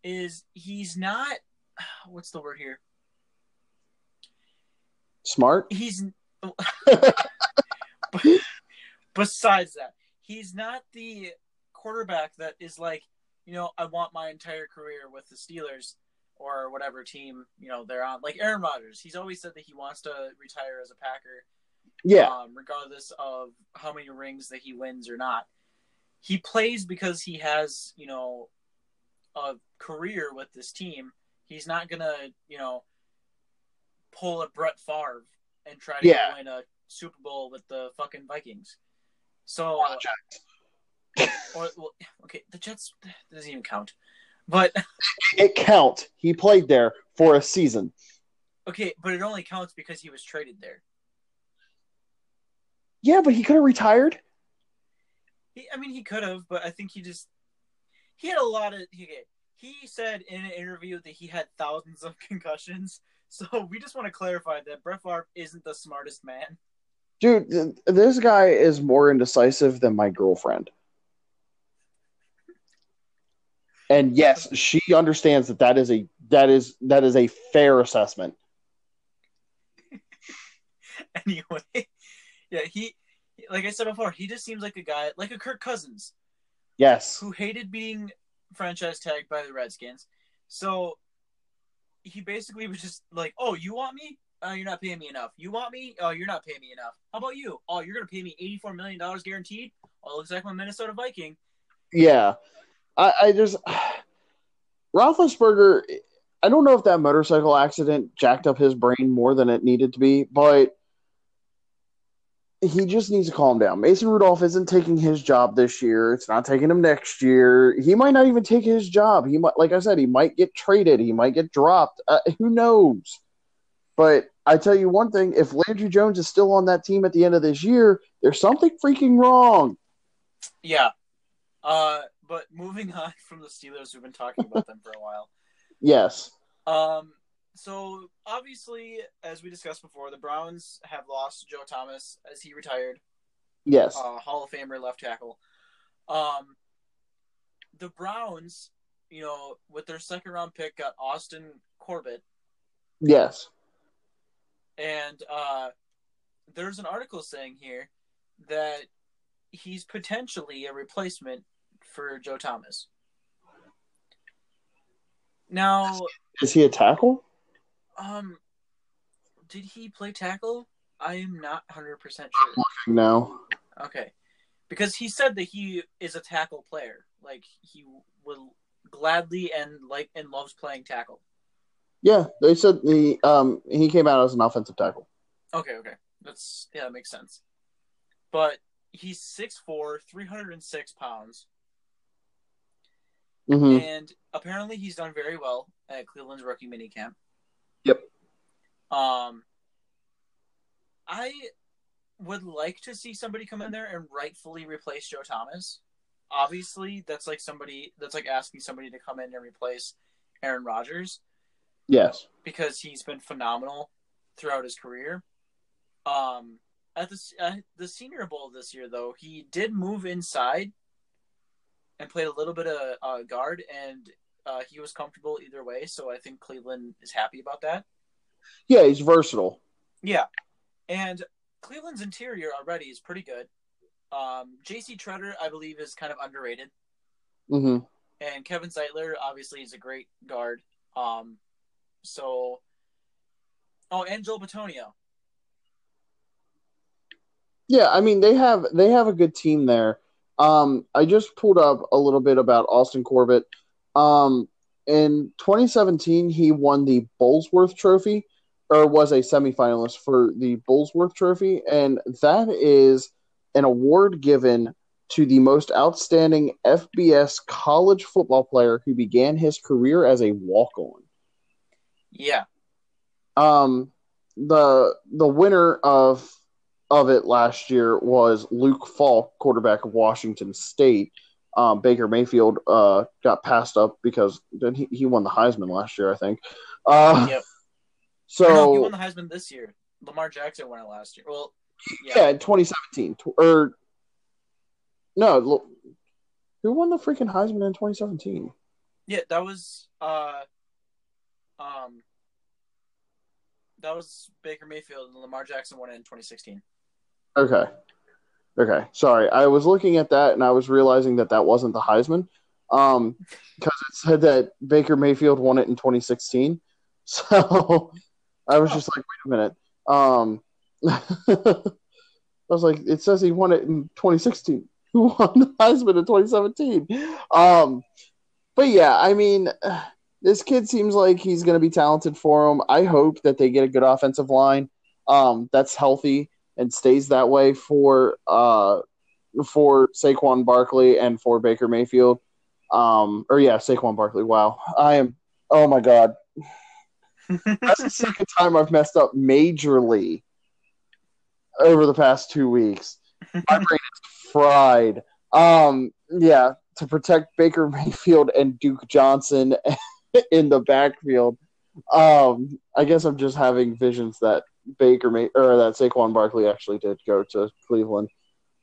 is he's not. *sighs* What's the word here? Smart. He's. *laughs* *laughs* besides that, he's not the quarterback that is like, you know, I want my entire career with the Steelers or whatever team you know they're on. Like Aaron Rodgers, he's always said that he wants to retire as a Packer. Yeah. um, regardless of how many rings that he wins or not. He plays because he has, you know, a career with this team. He's not gonna, you know, pull a Brett Favre and try to Yeah. win a Super Bowl with the fucking Vikings. So, Or or well, okay, the Jets doesn't even count. But *laughs* It count. He played there for a season. okay, but it only counts because he was traded there. Yeah, but he could have retired. He, I mean, he could have, but I think he just he had a lot of. He, he said in an interview that he had thousands of *laughs* concussions. So we just want to clarify that Brett Favre isn't the smartest man. Dude, this guy is more indecisive than my girlfriend. And yes, she understands that that is a that is that is a fair assessment. *laughs* Anyway, yeah, he like I said before, he just seems like a guy like a Kirk Cousins Yes. who hated being franchise tagged by the Redskins. So he basically was just like, "Oh, you want me? Oh, you're not paying me enough. You want me? Oh, you're not paying me enough. How about you? Oh, you're gonna pay me eighty-four million dollars guaranteed. Oh, looks like my Minnesota Viking. Yeah. I, I just *sighs* Roethlisberger I don't know if that motorcycle accident jacked up his brain more than it needed to be, but he just needs to calm down. Mason Rudolph isn't taking his job this year. It's not taking him next year. He might not even take his job. He might, like I said, he might get traded. He might get dropped. Uh, who knows? But I tell you one thing: if Landry Jones is still on that team at the end of this year, there's something freaking wrong. Yeah. Uh, but moving on *laughs* from the Steelers, we've been talking about them for a while. *laughs* Yes. Um, so obviously, as we discussed before, the Browns have lost Joe Thomas as he retired, Yes. uh, Hall of Famer left tackle. Um, the Browns, you know, with their second round pick, got Austin Corbett, yes. and uh, there's an article saying here that he's potentially a replacement for Joe Thomas. Now, Is he a tackle? um, did he play tackle? I am not hundred percent sure. No. Okay, because he said that he is a tackle player. Like he will gladly and like and loves playing tackle. Yeah, they said the um he came out as an offensive tackle. Okay, okay, that's yeah, that makes sense. But he's 6'4", 306 pounds, hmm and apparently he's done very well at Cleveland's rookie minicamp. Yep. Um, I would like to see somebody come in there and rightfully replace Joe Thomas. Obviously, that's like somebody that's like asking somebody to come in and replace Aaron Rodgers Yes. because he's been phenomenal throughout his career. Um, at the uh, the Senior Bowl this year, though, he did move inside and played a little bit of uh, guard, and uh, he was comfortable either way. So I think Cleveland is happy about that. Yeah, he's versatile. Yeah, and Cleveland's interior already is pretty good. Um, J.C. Tretter, I believe, is kind of underrated, hmm and Kevin Zeitler obviously is a great guard. Um, so, oh, and Joel Bitonio. Yeah, I mean they have they have a good team there. Um, I just pulled up a little bit about Austin Corbett. Um, in 2017, he won the Burlsworth Trophy, or was a semifinalist for the Burlsworth Trophy, and that is an award given to the most outstanding FBS college football player who began his career as a walk-on. Yeah, Um, the the winner of of it last year was Luke Falk, quarterback of Washington State. Um, Baker Mayfield uh, got passed up because then he, he won the Heisman last year, I think. Uh, Yep. So no, he won the Heisman this year. Lamar Jackson won it last year. Well, yeah, yeah, in 2017 tw- or no, who won the freaking Heisman in 2017? yeah, that was uh, um, that was Baker Mayfield and Lamar Jackson won it in 2016. Okay. Okay. Sorry. I was looking at that and I was realizing that that wasn't the Heisman. Um, because it said that Baker Mayfield won it in 2016. *laughs* So I was just like, wait a minute. Um, *laughs* I was like, it says he won it in 2016. Who won the Heisman in 2017? Um, but yeah, I mean, this kid seems like he's going to be talented for him. I hope that they get a good offensive line um, that's healthy and stays that way for uh, for Saquon Barkley and for Baker Mayfield. Um, or yeah, Saquon Barkley. Wow, I am. Oh my god, that's the second time I've messed up majorly over the past two weeks. My brain is fried. Um, yeah, to protect Baker Mayfield and Duke Johnson *laughs* in the backfield. Um, I guess I'm just having visions that Baker May or that Saquon Barkley actually did go to Cleveland.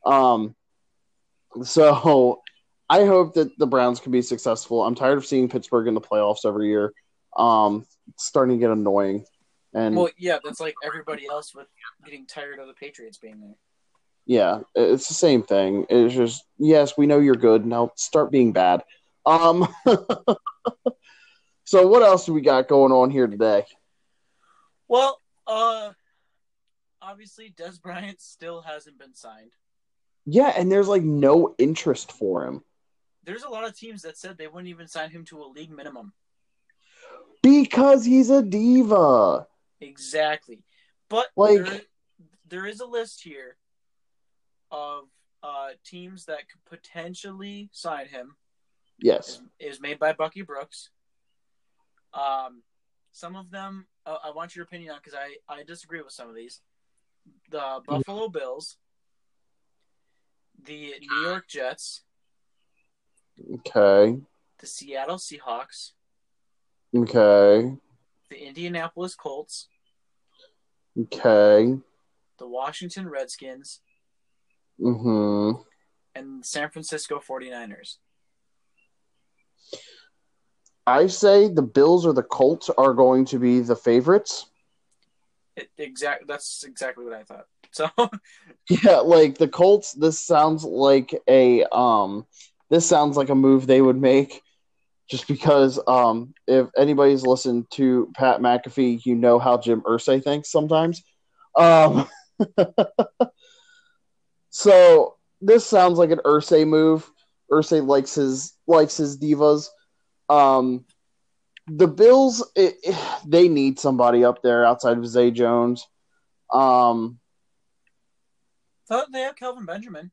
Um, so I hope that the Browns can be successful. I'm tired of seeing Pittsburgh in the playoffs every year. Um, it's starting to get annoying. And Well, yeah, that's like everybody else with getting tired of the Patriots being there. yeah, it's the same thing. It's just yes, we know you're good. Now start being bad. Um, *laughs* so what else do we got going on here today? Well, uh, obviously, Dez Bryant still hasn't been signed. Yeah, and there's like no interest for him There's a lot of teams that said they wouldn't even sign him to a league minimum. because he's a diva. Exactly. But Like- there, there is a list here of uh, teams that could potentially sign him. Yes. It was made by Bucky Brooks. Um, some of them, uh, I want your opinion on because I, I disagree with some of these. The Buffalo Bills, the New York Jets, Okay. the Seattle Seahawks, Okay. the Indianapolis Colts, Okay. the Washington Redskins, Mm-hmm. and San Francisco 49ers. I say the Bills or the Colts are going to be the favorites. It, exact. That's exactly what I thought. So *laughs* Yeah, like the Colts. This sounds like a um. this sounds like a move they would make just because um, if anybody's listened to Pat McAfee, you know how Jim Irsay thinks sometimes. Um, *laughs* so this sounds like an Irsay move. Irsay likes his likes his divas. Um, the Bills, it, it, they need somebody up there outside of Zay Jones. Um, thought they have Kelvin Benjamin.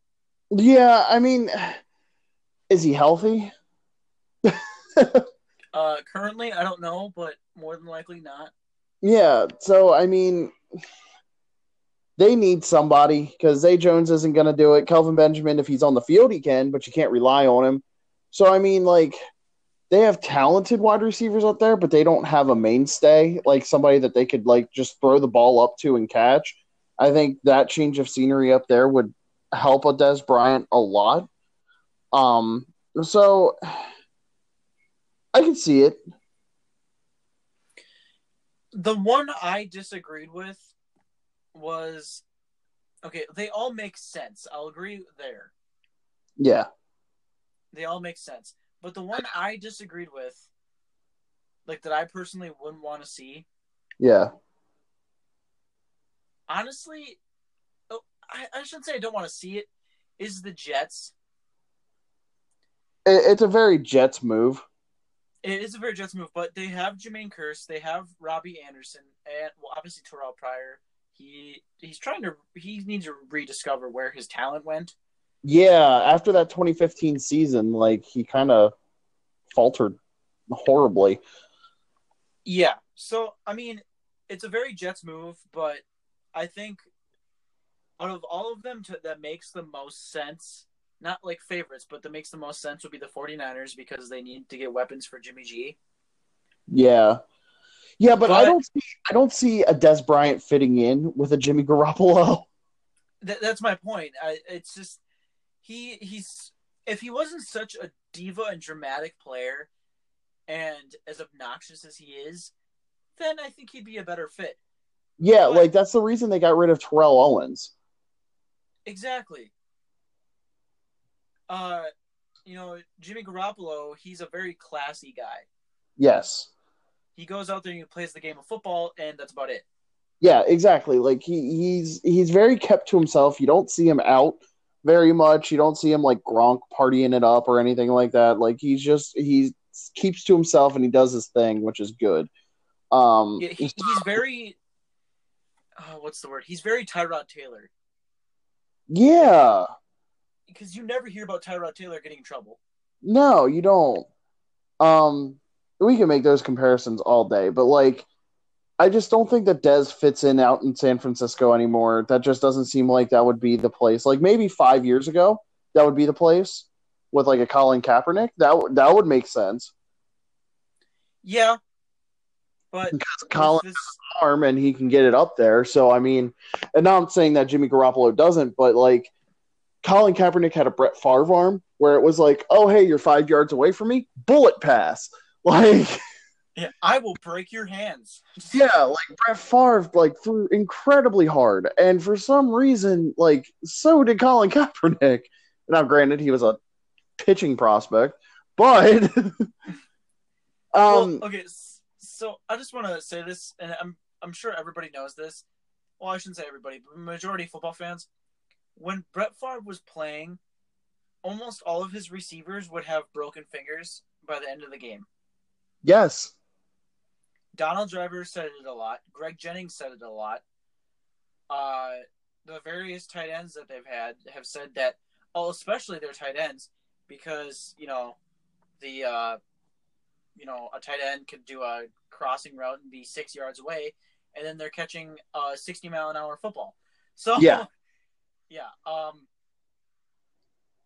Yeah, I mean, is he healthy? *laughs* uh, currently, I don't know, but more than likely not. Yeah, so I mean, they need somebody because Zay Jones isn't going to do it. Kelvin Benjamin, if he's on the field, he can, but you can't rely on him. So I mean, like, they have talented wide receivers up there, but they don't have a mainstay like somebody that they could like just throw the ball up to and catch. I think that change of scenery up there would help a Dez Bryant a lot. Um, so I can see it. The one I disagreed with was okay, they all make sense. I'll agree there. Yeah. They all make sense. But the one I disagreed with, like that I personally wouldn't want to see. Yeah. Honestly, oh, I, I shouldn't say I don't want to see it, is the Jets. It, it's a very Jets move. It is a very Jets move, but they have Jermaine Kearse, they have Robbie Anderson, and well, obviously Terrelle Pryor. He he's trying to he needs to rediscover where his talent went. Yeah, after that 2015 season, like he kind of faltered horribly. Yeah. So, I mean, it's a very Jets move, but I think out of all of them to, that makes the most sense not like favorites, but that makes the most sense would be the 49ers because they need to get weapons for Jimmy G. Yeah. Yeah, but, but I don't see I don't see a Dez Bryant fitting in with a Jimmy Garoppolo. Th- that's my point. I, it's just he he's if he wasn't such a diva and dramatic player and as obnoxious as he is, then I think he'd be a better fit. Yeah, but, like that's the reason they got rid of Terrell Owens. Exactly uh, you know, Jimmy Garoppolo, he's a very classy guy. Yes. He goes out there and he plays the game of football, and that's about it. Yeah, exactly. Like he, he's he's very kept to himself. You don't see him out very much. You don't see him like Gronk partying it up or anything like that. Like he's just he keeps to himself and he does his thing, which is good. Um, yeah, he, he's *laughs* very. Oh, what's the word? He's very Tyrod Taylor. Yeah, because you never hear about Tyrod Taylor getting in trouble. No, you don't. Um, we can make those comparisons all day, but like, I just don't think that Dez fits in out in San Francisco anymore. That just doesn't seem like that would be the place. Like maybe five years ago, that would be the place with like a Colin Kaepernick. That w- that would make sense. Yeah, but *laughs* because Colin this... has an arm and he can get it up there. So I mean, and now I'm saying that Jimmy Garoppolo doesn't, but like Colin Kaepernick had a Brett Favre arm where it was like, oh, hey, you're five yards away from me, bullet pass. *laughs* Like, yeah, I will break your hands. *laughs* yeah, like Brett Favre, like threw incredibly hard, and for some reason, like so did Colin *laughs* Kaepernick. Now, granted, he was a pitching prospect, but *laughs* um, well, okay. So I just want to say this, and I'm I'm sure everybody knows this. Well, I shouldn't say everybody, but majority football fans when Brett Favre was playing, almost all of his receivers would have broken fingers by the end of the game. Yes. Donald Driver said it a lot. Greg Jennings said it a lot. Uh, the various tight ends that they've had have said that, oh, especially their tight ends, because you know, the uh, you know, a tight end could do a crossing route and be six yards away, and then they're catching a sixty mile an hour football. So yeah, *laughs* yeah. Um.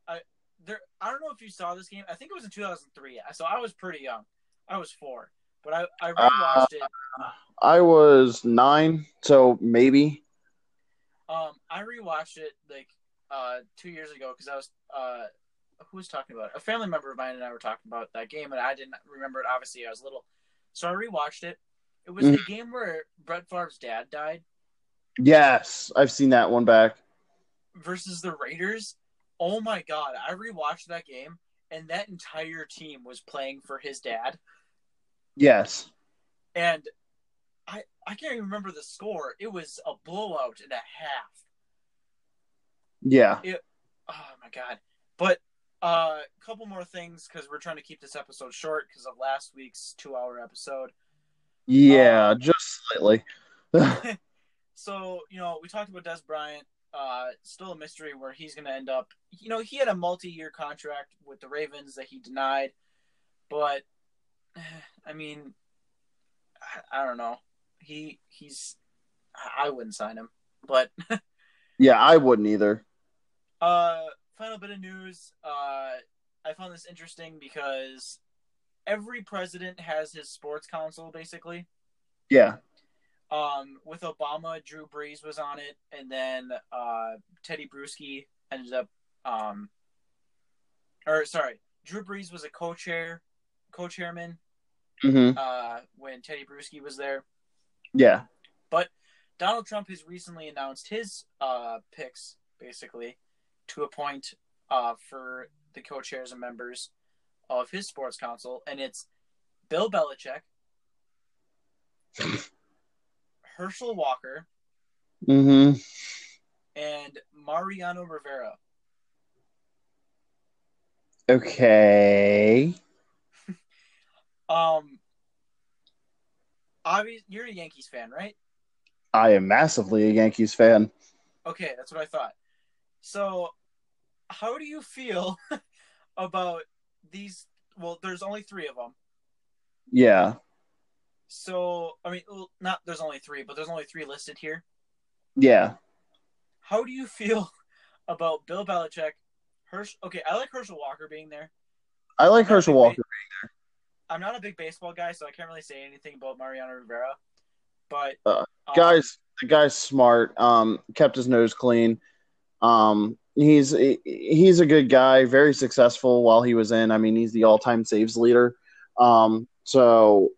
I there. I don't know if you saw this game. I think it was in 2003. So I was pretty young. I was four, but I I rewatched uh, it. I was nine, so maybe. Um, I rewatched it like uh two years ago because I was uh who was talking about it? A family member of mine and I were talking about that game, and I didn't remember it. Obviously, I was little, so I rewatched it. It was mm. the game where Brett Favre's dad died. Yes, I've seen that one back versus the Raiders. Oh my god, I rewatched that game and that entire team was playing for his dad. Yes. And I I can't even remember the score. It was a blowout and a half. Yeah. Oh my god! But a uh, couple more things because we're trying to keep this episode short because of last week's two-hour episode. Yeah, um, just slightly. *laughs* so you know, we talked about Dez Bryant. Uh, still a mystery where he's going to end up. You know, he had a multi-year contract with the Ravens that he denied, but *sighs* I mean, I, I don't know. He he's I wouldn't sign him, but *laughs* yeah, I wouldn't either. Uh, final bit of news. Uh, I found this interesting because every president has his sports council, basically. Yeah. Um, with Obama, Drew Brees was on it, and then uh, Teddy Bruschi ended up, um, or sorry, Drew Brees was a co-chair, co-chairman, mm-hmm. uh, when Teddy Bruschi was there. Yeah. But Donald Trump has recently announced his uh picks, basically, to appoint uh, for the co-chairs and members of his sports council, and it's Bill Belichick, *laughs* Herschel Walker, mm-hmm. and Mariano Rivera. Okay. Um. Obviously, you're a Yankees fan, right? I am massively a Yankees fan. Okay, that's what I thought. So, how do you feel *laughs* about these? Well, there's only three of them. Yeah. So, I mean, not there's only three, but there's only three listed here. Yeah. How do you feel *laughs* about Bill Belichick? Hirsch. Okay, I like Herschel Walker being there. I like Herschel Walker being there. I'm not a big baseball guy, so I can't really say anything about Mariano Rivera. But uh, guys, um, the guy's smart. Um, kept his nose clean. Um, he's he's a good guy, very successful while he was in. I mean, he's the all-time saves leader. Um, so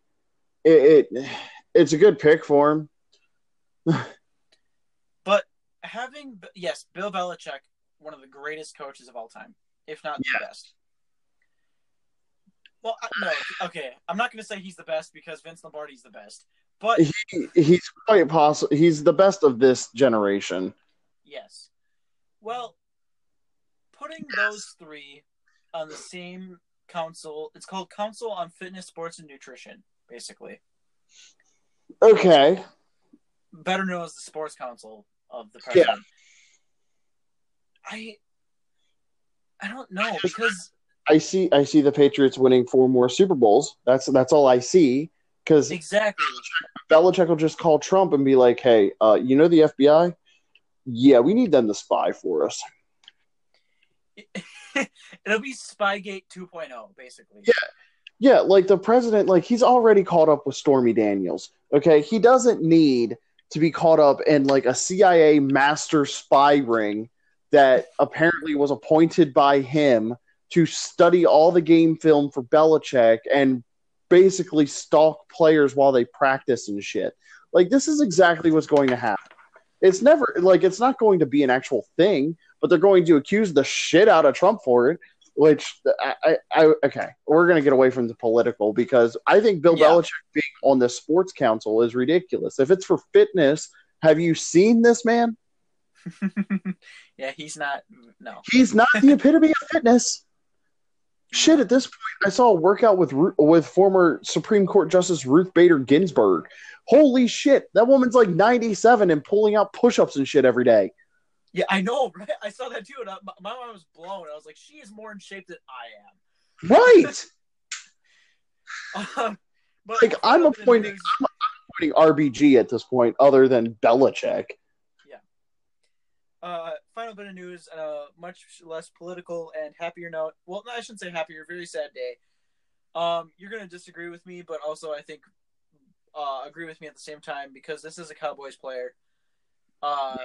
it, it it's a good pick for him. *laughs* but having yes, Bill Belichick, one of the greatest coaches of all time, if not the best. Well, uh, no, okay. I'm not going to say he's the best because Vince Lombardi's the best, but he, he's quite possible. He's the best of this generation. Yes. Well, putting those three on the same council, it's called Council on Fitness, Sports, and Nutrition, basically. Okay. Better known as the Sports Council of the president. Yeah. I I don't know because I see I see the Patriots winning four more Super Bowls. That's that's all I see. Because exactly, Belichick will just call Trump and be like, "Hey, uh, you know the FBI? Yeah, we need them to spy for us. *laughs* It'll be Spygate 2.0, basically. Yeah. Yeah, like the president, like he's already caught up with Stormy Daniels. Okay. He doesn't need to be caught up in like a CIA master spy ring that apparently was appointed by him to study all the game film for Belichick and basically stalk players while they practice and shit. Like this is exactly what's going to happen. It's never like it's not going to be an actual thing, but they're going to accuse the shit out of Trump for it. Which I, I, I okay, we're going to get away from the political because I think Bill yeah. Belichick being on the sports council is ridiculous. If it's for fitness, have you seen this man? *laughs* yeah, he's not. No, he's not the epitome of fitness. Shit, at this point, I saw a workout with with former Supreme Court Justice Ruth Bader Ginsburg. Holy shit, that woman's like 97 and pulling out push-ups and shit every day. Yeah, I know, *laughs* right? I saw that too, and I, my mind was blown. I was like, she is more in shape than I am. Right. *laughs* um, but like I'm appointing, I'm appointing RBG at this point, other than Belichick. Uh, final bit of news, uh, much less political and happier note. Well, no, I shouldn't say happier. Very sad day. Um, you're gonna disagree with me, but also I think uh, agree with me at the same time because this is a Cowboys player. Uh,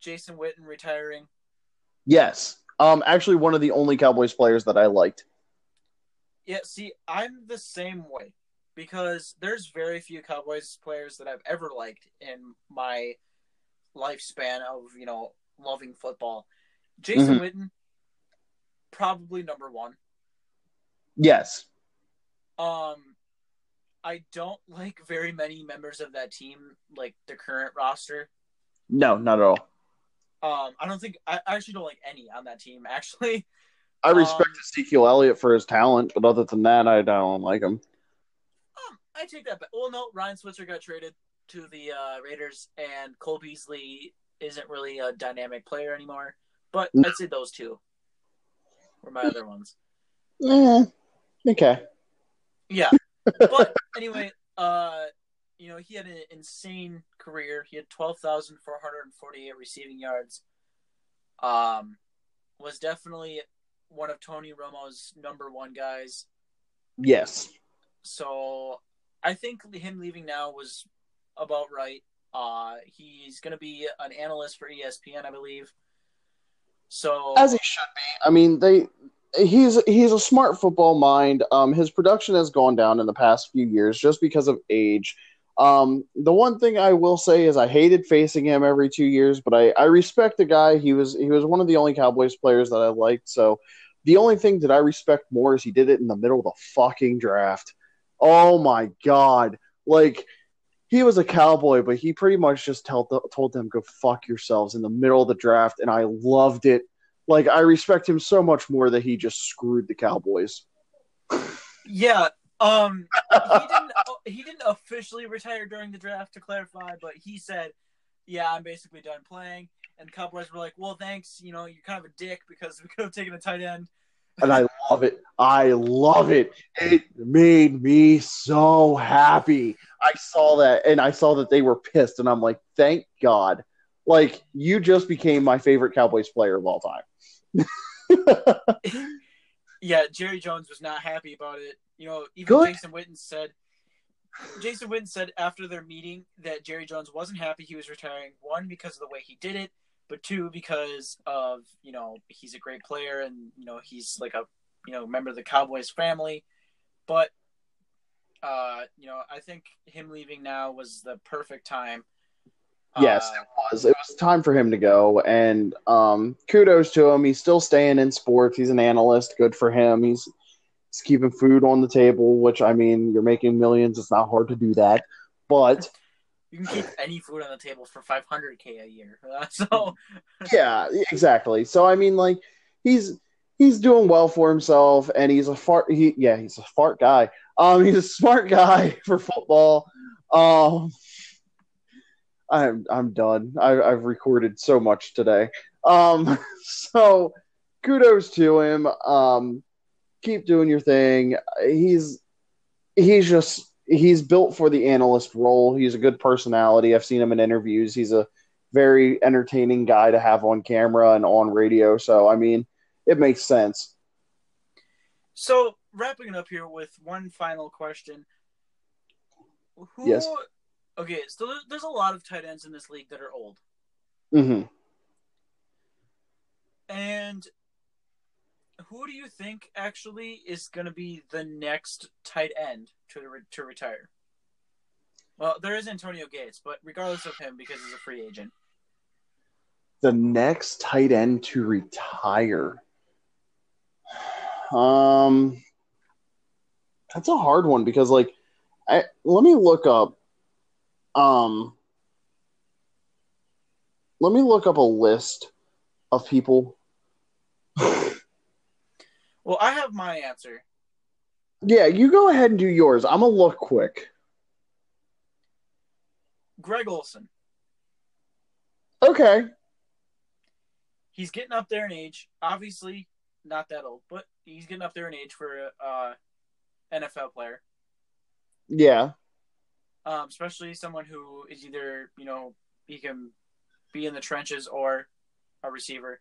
Jason Witten retiring. Yes. Um, actually, one of the only Cowboys players that I liked. Yeah, see, I'm the same way because there's very few Cowboys players that I've ever liked in my lifespan of you know loving football. Jason mm-hmm. Witten, probably number one Yes. Um, I don't like very many members of that team, like the current roster. No, not at all. Um, I don't think I, actually don't like any on that team. Actually, I respect Um, Ezekiel Elliott for his talent, but other than that, I don't like him. um, I take that back. Well, no, Ryan Switzer got traded to the uh, Raiders, and Cole Beasley isn't really a dynamic player anymore. But. I'd say those two were my other ones. Eh, okay. Yeah. *laughs* But anyway, uh, you know, he had an insane career. He had twelve thousand four hundred and forty-eight receiving yards. Um, was definitely one of Tony Romo's number one guys. Yes. So I think him leaving now was about right. Uh, he's going to be an analyst for ESPN, I believe. So As he should be. I mean, they he's he's a smart football mind. Um, his production has gone down in the past few years just because of age. Um, the one thing I will say is I hated facing him every two years, but I, I respect the guy. He was he was one of the only Cowboys players that I liked. So the only thing that I respect more is he did it in the middle of the fucking draft. Oh my god! Like he was a cowboy, but he pretty much just told told them go fuck yourselves in the middle of the draft, and I loved it. Like I respect him so much more that he just screwed the Cowboys. yeah, um, he didn't *laughs* he didn't officially retire during the draft to clarify, but he said, "Yeah, I'm basically done playing." And the Cowboys were like, "Well, thanks. You know, you're kind of a dick because we could have taken a tight end." and I love it. I love it. It made me so happy. I saw that and I saw that they were pissed and I'm like, "Thank God." Like you just became my favorite Cowboys player of all time. *laughs* yeah, Jerry Jones was not happy about it. You know, even Good. Jason Witten said Jason Witten said after their meeting that Jerry Jones wasn't happy he was retiring. One because of the way he did it, but two because of you know he's a great player and you know he's like a you know member of the Cowboys family. But uh, you know, I think him leaving now was the perfect time. Yes, Uh, it was. It was time for him to go, and um, kudos to him. He's still staying in sports. He's an analyst. Good for him. He's he's keeping food on the table, which I mean, you're making millions. It's not hard to do that. But *laughs* you can keep any food on the table for 500k a year. *laughs* So yeah, exactly. So I mean, like he's he's doing well for himself, and he's a fart. He yeah, he's a fart guy. Um, *laughs* he's a smart guy *laughs* for football. Um, I'm I'm done. I, I've recorded so much today. Um, *laughs* so kudos to him. Um, keep doing your thing. He's he's just he's built for the analyst role. He's a good personality. I've seen him in interviews. He's a very entertaining guy to have on camera and on radio. So I mean, it makes sense. So wrapping it up here with one final question. Who, Yes. Okay, so there's a lot of tight ends in this league that are old, Mm-hmm. and who do you think actually is going to be the next tight end to re- to retire? Well, there is Antonio Gates, but regardless of him, because he's a free agent. The next tight end to retire. Um, that's a hard one because, like, I, let me look up. Um, let me look up a list of people. *laughs* Well, I have my answer. Yeah, you go ahead and do yours. I'm gonna look quick. Greg Olsen. Okay. He's getting up there in age. Obviously, not that old, but he's getting up there in age for a uh, NFL player. Yeah. um, especially someone who is either you know he can be in the trenches or a receiver.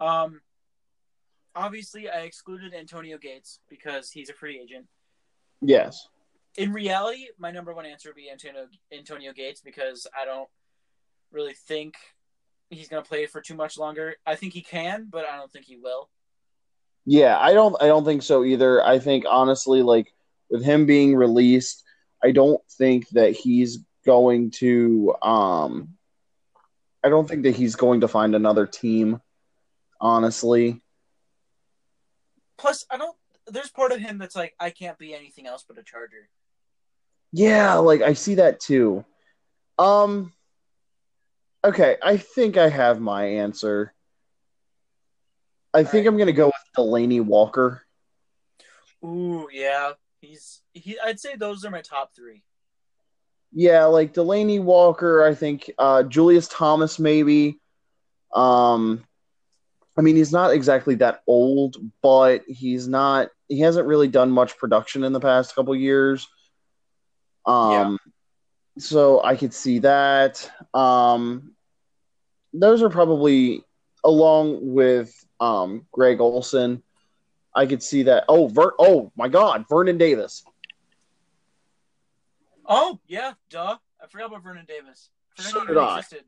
Um, obviously, I excluded Antonio Gates because he's a free agent. Yes. In reality, my number one answer would be Antonio Antonio Gates because I don't really think he's going to play for too much longer. I think he can, but I don't think he will. Yeah, I don't I don't think so either. I think honestly like with him being released, I don't think that he's going to um I don't think that he's going to find another team honestly. Plus, I don't there's part of him that's like, I can't be anything else but a Charger. Yeah, like I see that too. Um Okay, I think I have my answer. I think right. I'm gonna go with Delanie Walker. Ooh, yeah. He's he I'd say those are my top three. Yeah, like Delanie Walker, I think uh Julius Thomas maybe. Um I mean he's not exactly that old, but he's not he hasn't really done much production in the past couple years. Um so I could see that. Um those are probably along with um Greg Olsen. I could see that. Oh, Ver- oh my God, Vernon Davis. Oh, yeah, duh. I forgot about Vernon Davis. I forgot So he did I. existed.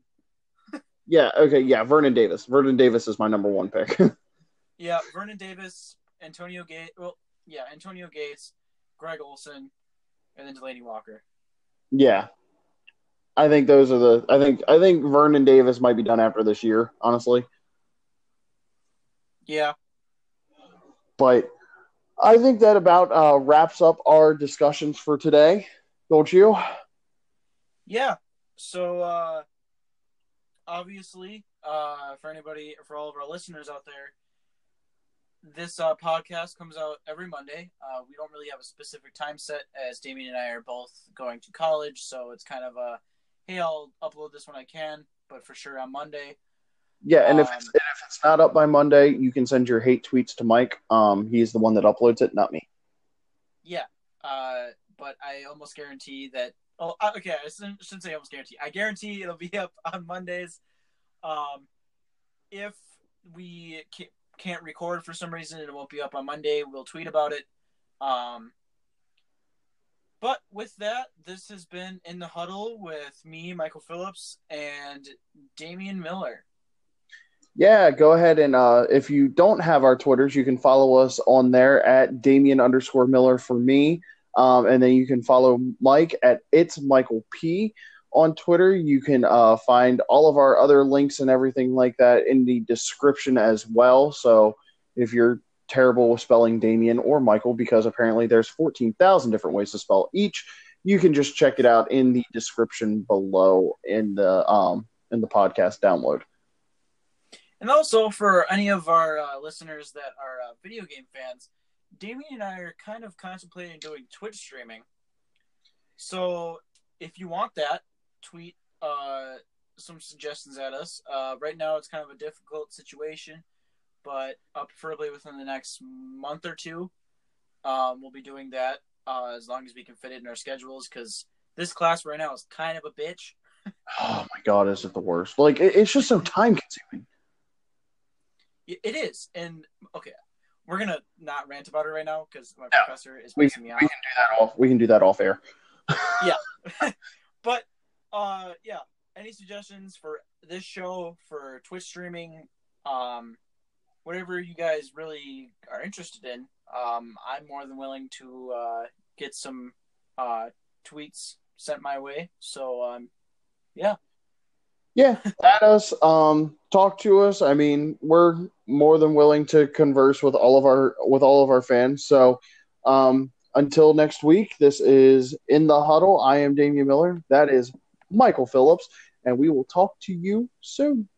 *laughs* Yeah, okay, yeah, Vernon Davis. Vernon Davis is my number one pick. *laughs* Yeah, Vernon Davis, Antonio Gates. Well, yeah, Antonio Gates, Greg Olsen, and then Delanie Walker. yeah. I think those are the I think I think Vernon Davis might be done after this year, honestly. Yeah. But I think that about uh, wraps up our discussions for today, don't you? Yeah. So uh obviously, uh for anybody for all of our listeners out there, this uh podcast comes out every Monday. Uh we don't really have a specific time set as Damien and I are both going to college, so it's kind of a hey, I'll upload this when I can, but for sure on Monday. Yeah, and if Um, it's, and if it's not up by Monday, you can send your hate tweets to Mike. Um, he's the one that uploads it, not me. Yeah. Uh but I almost guarantee that Oh, uh, okay. I shouldn't shouldn't say almost guarantee. I guarantee it'll be *laughs* up on Mondays. Um, if we can't record for some reason, it won't be up on Monday. We'll tweet about it. Um, but with that, this has been in the huddle with me, Michael Phillips, and Damian Miller. Yeah, go ahead and uh, if you don't have our Twitters, you can follow us on there at Damien underscore Miller for me. Um, and then you can follow Mike at It's Michael P on Twitter. You can uh, find all of our other links and everything like that in the description as well. So if you're terrible with spelling Damien or Michael, because apparently there's 14,000 different ways to spell each, you can just check it out in the description below in the um, in the podcast download. And also for any of our uh, listeners that are uh, video game fans, Damien and I are kind of contemplating doing Twitch streaming. So if you want that, tweet uh, some suggestions at us. Uh, right now, it's kind of a difficult situation, but preferably within the next month or two, um, we'll be doing that uh, as long as we can fit it in our schedules. Because this class right now is kind of a bitch. Oh my god, is it the worst? Like it, it's just so time consuming. It is, and okay, we're gonna not rant about it right now because my No. professor is We, pissing we can do that off. We can do that off air. *laughs* Yeah, *laughs* but uh, yeah, any suggestions for this show for Twitch streaming? Um, whatever you guys really are interested in, um, I'm more than willing to uh, get some uh, tweets sent my way. So um, yeah, Yeah, at us. Um, talk to us. I mean, we're more than willing to converse with all of our with all of our fans. So, um, until next week, this is in the huddle. I am Damian Miller. That is Michael Phillips, and we will talk to you soon.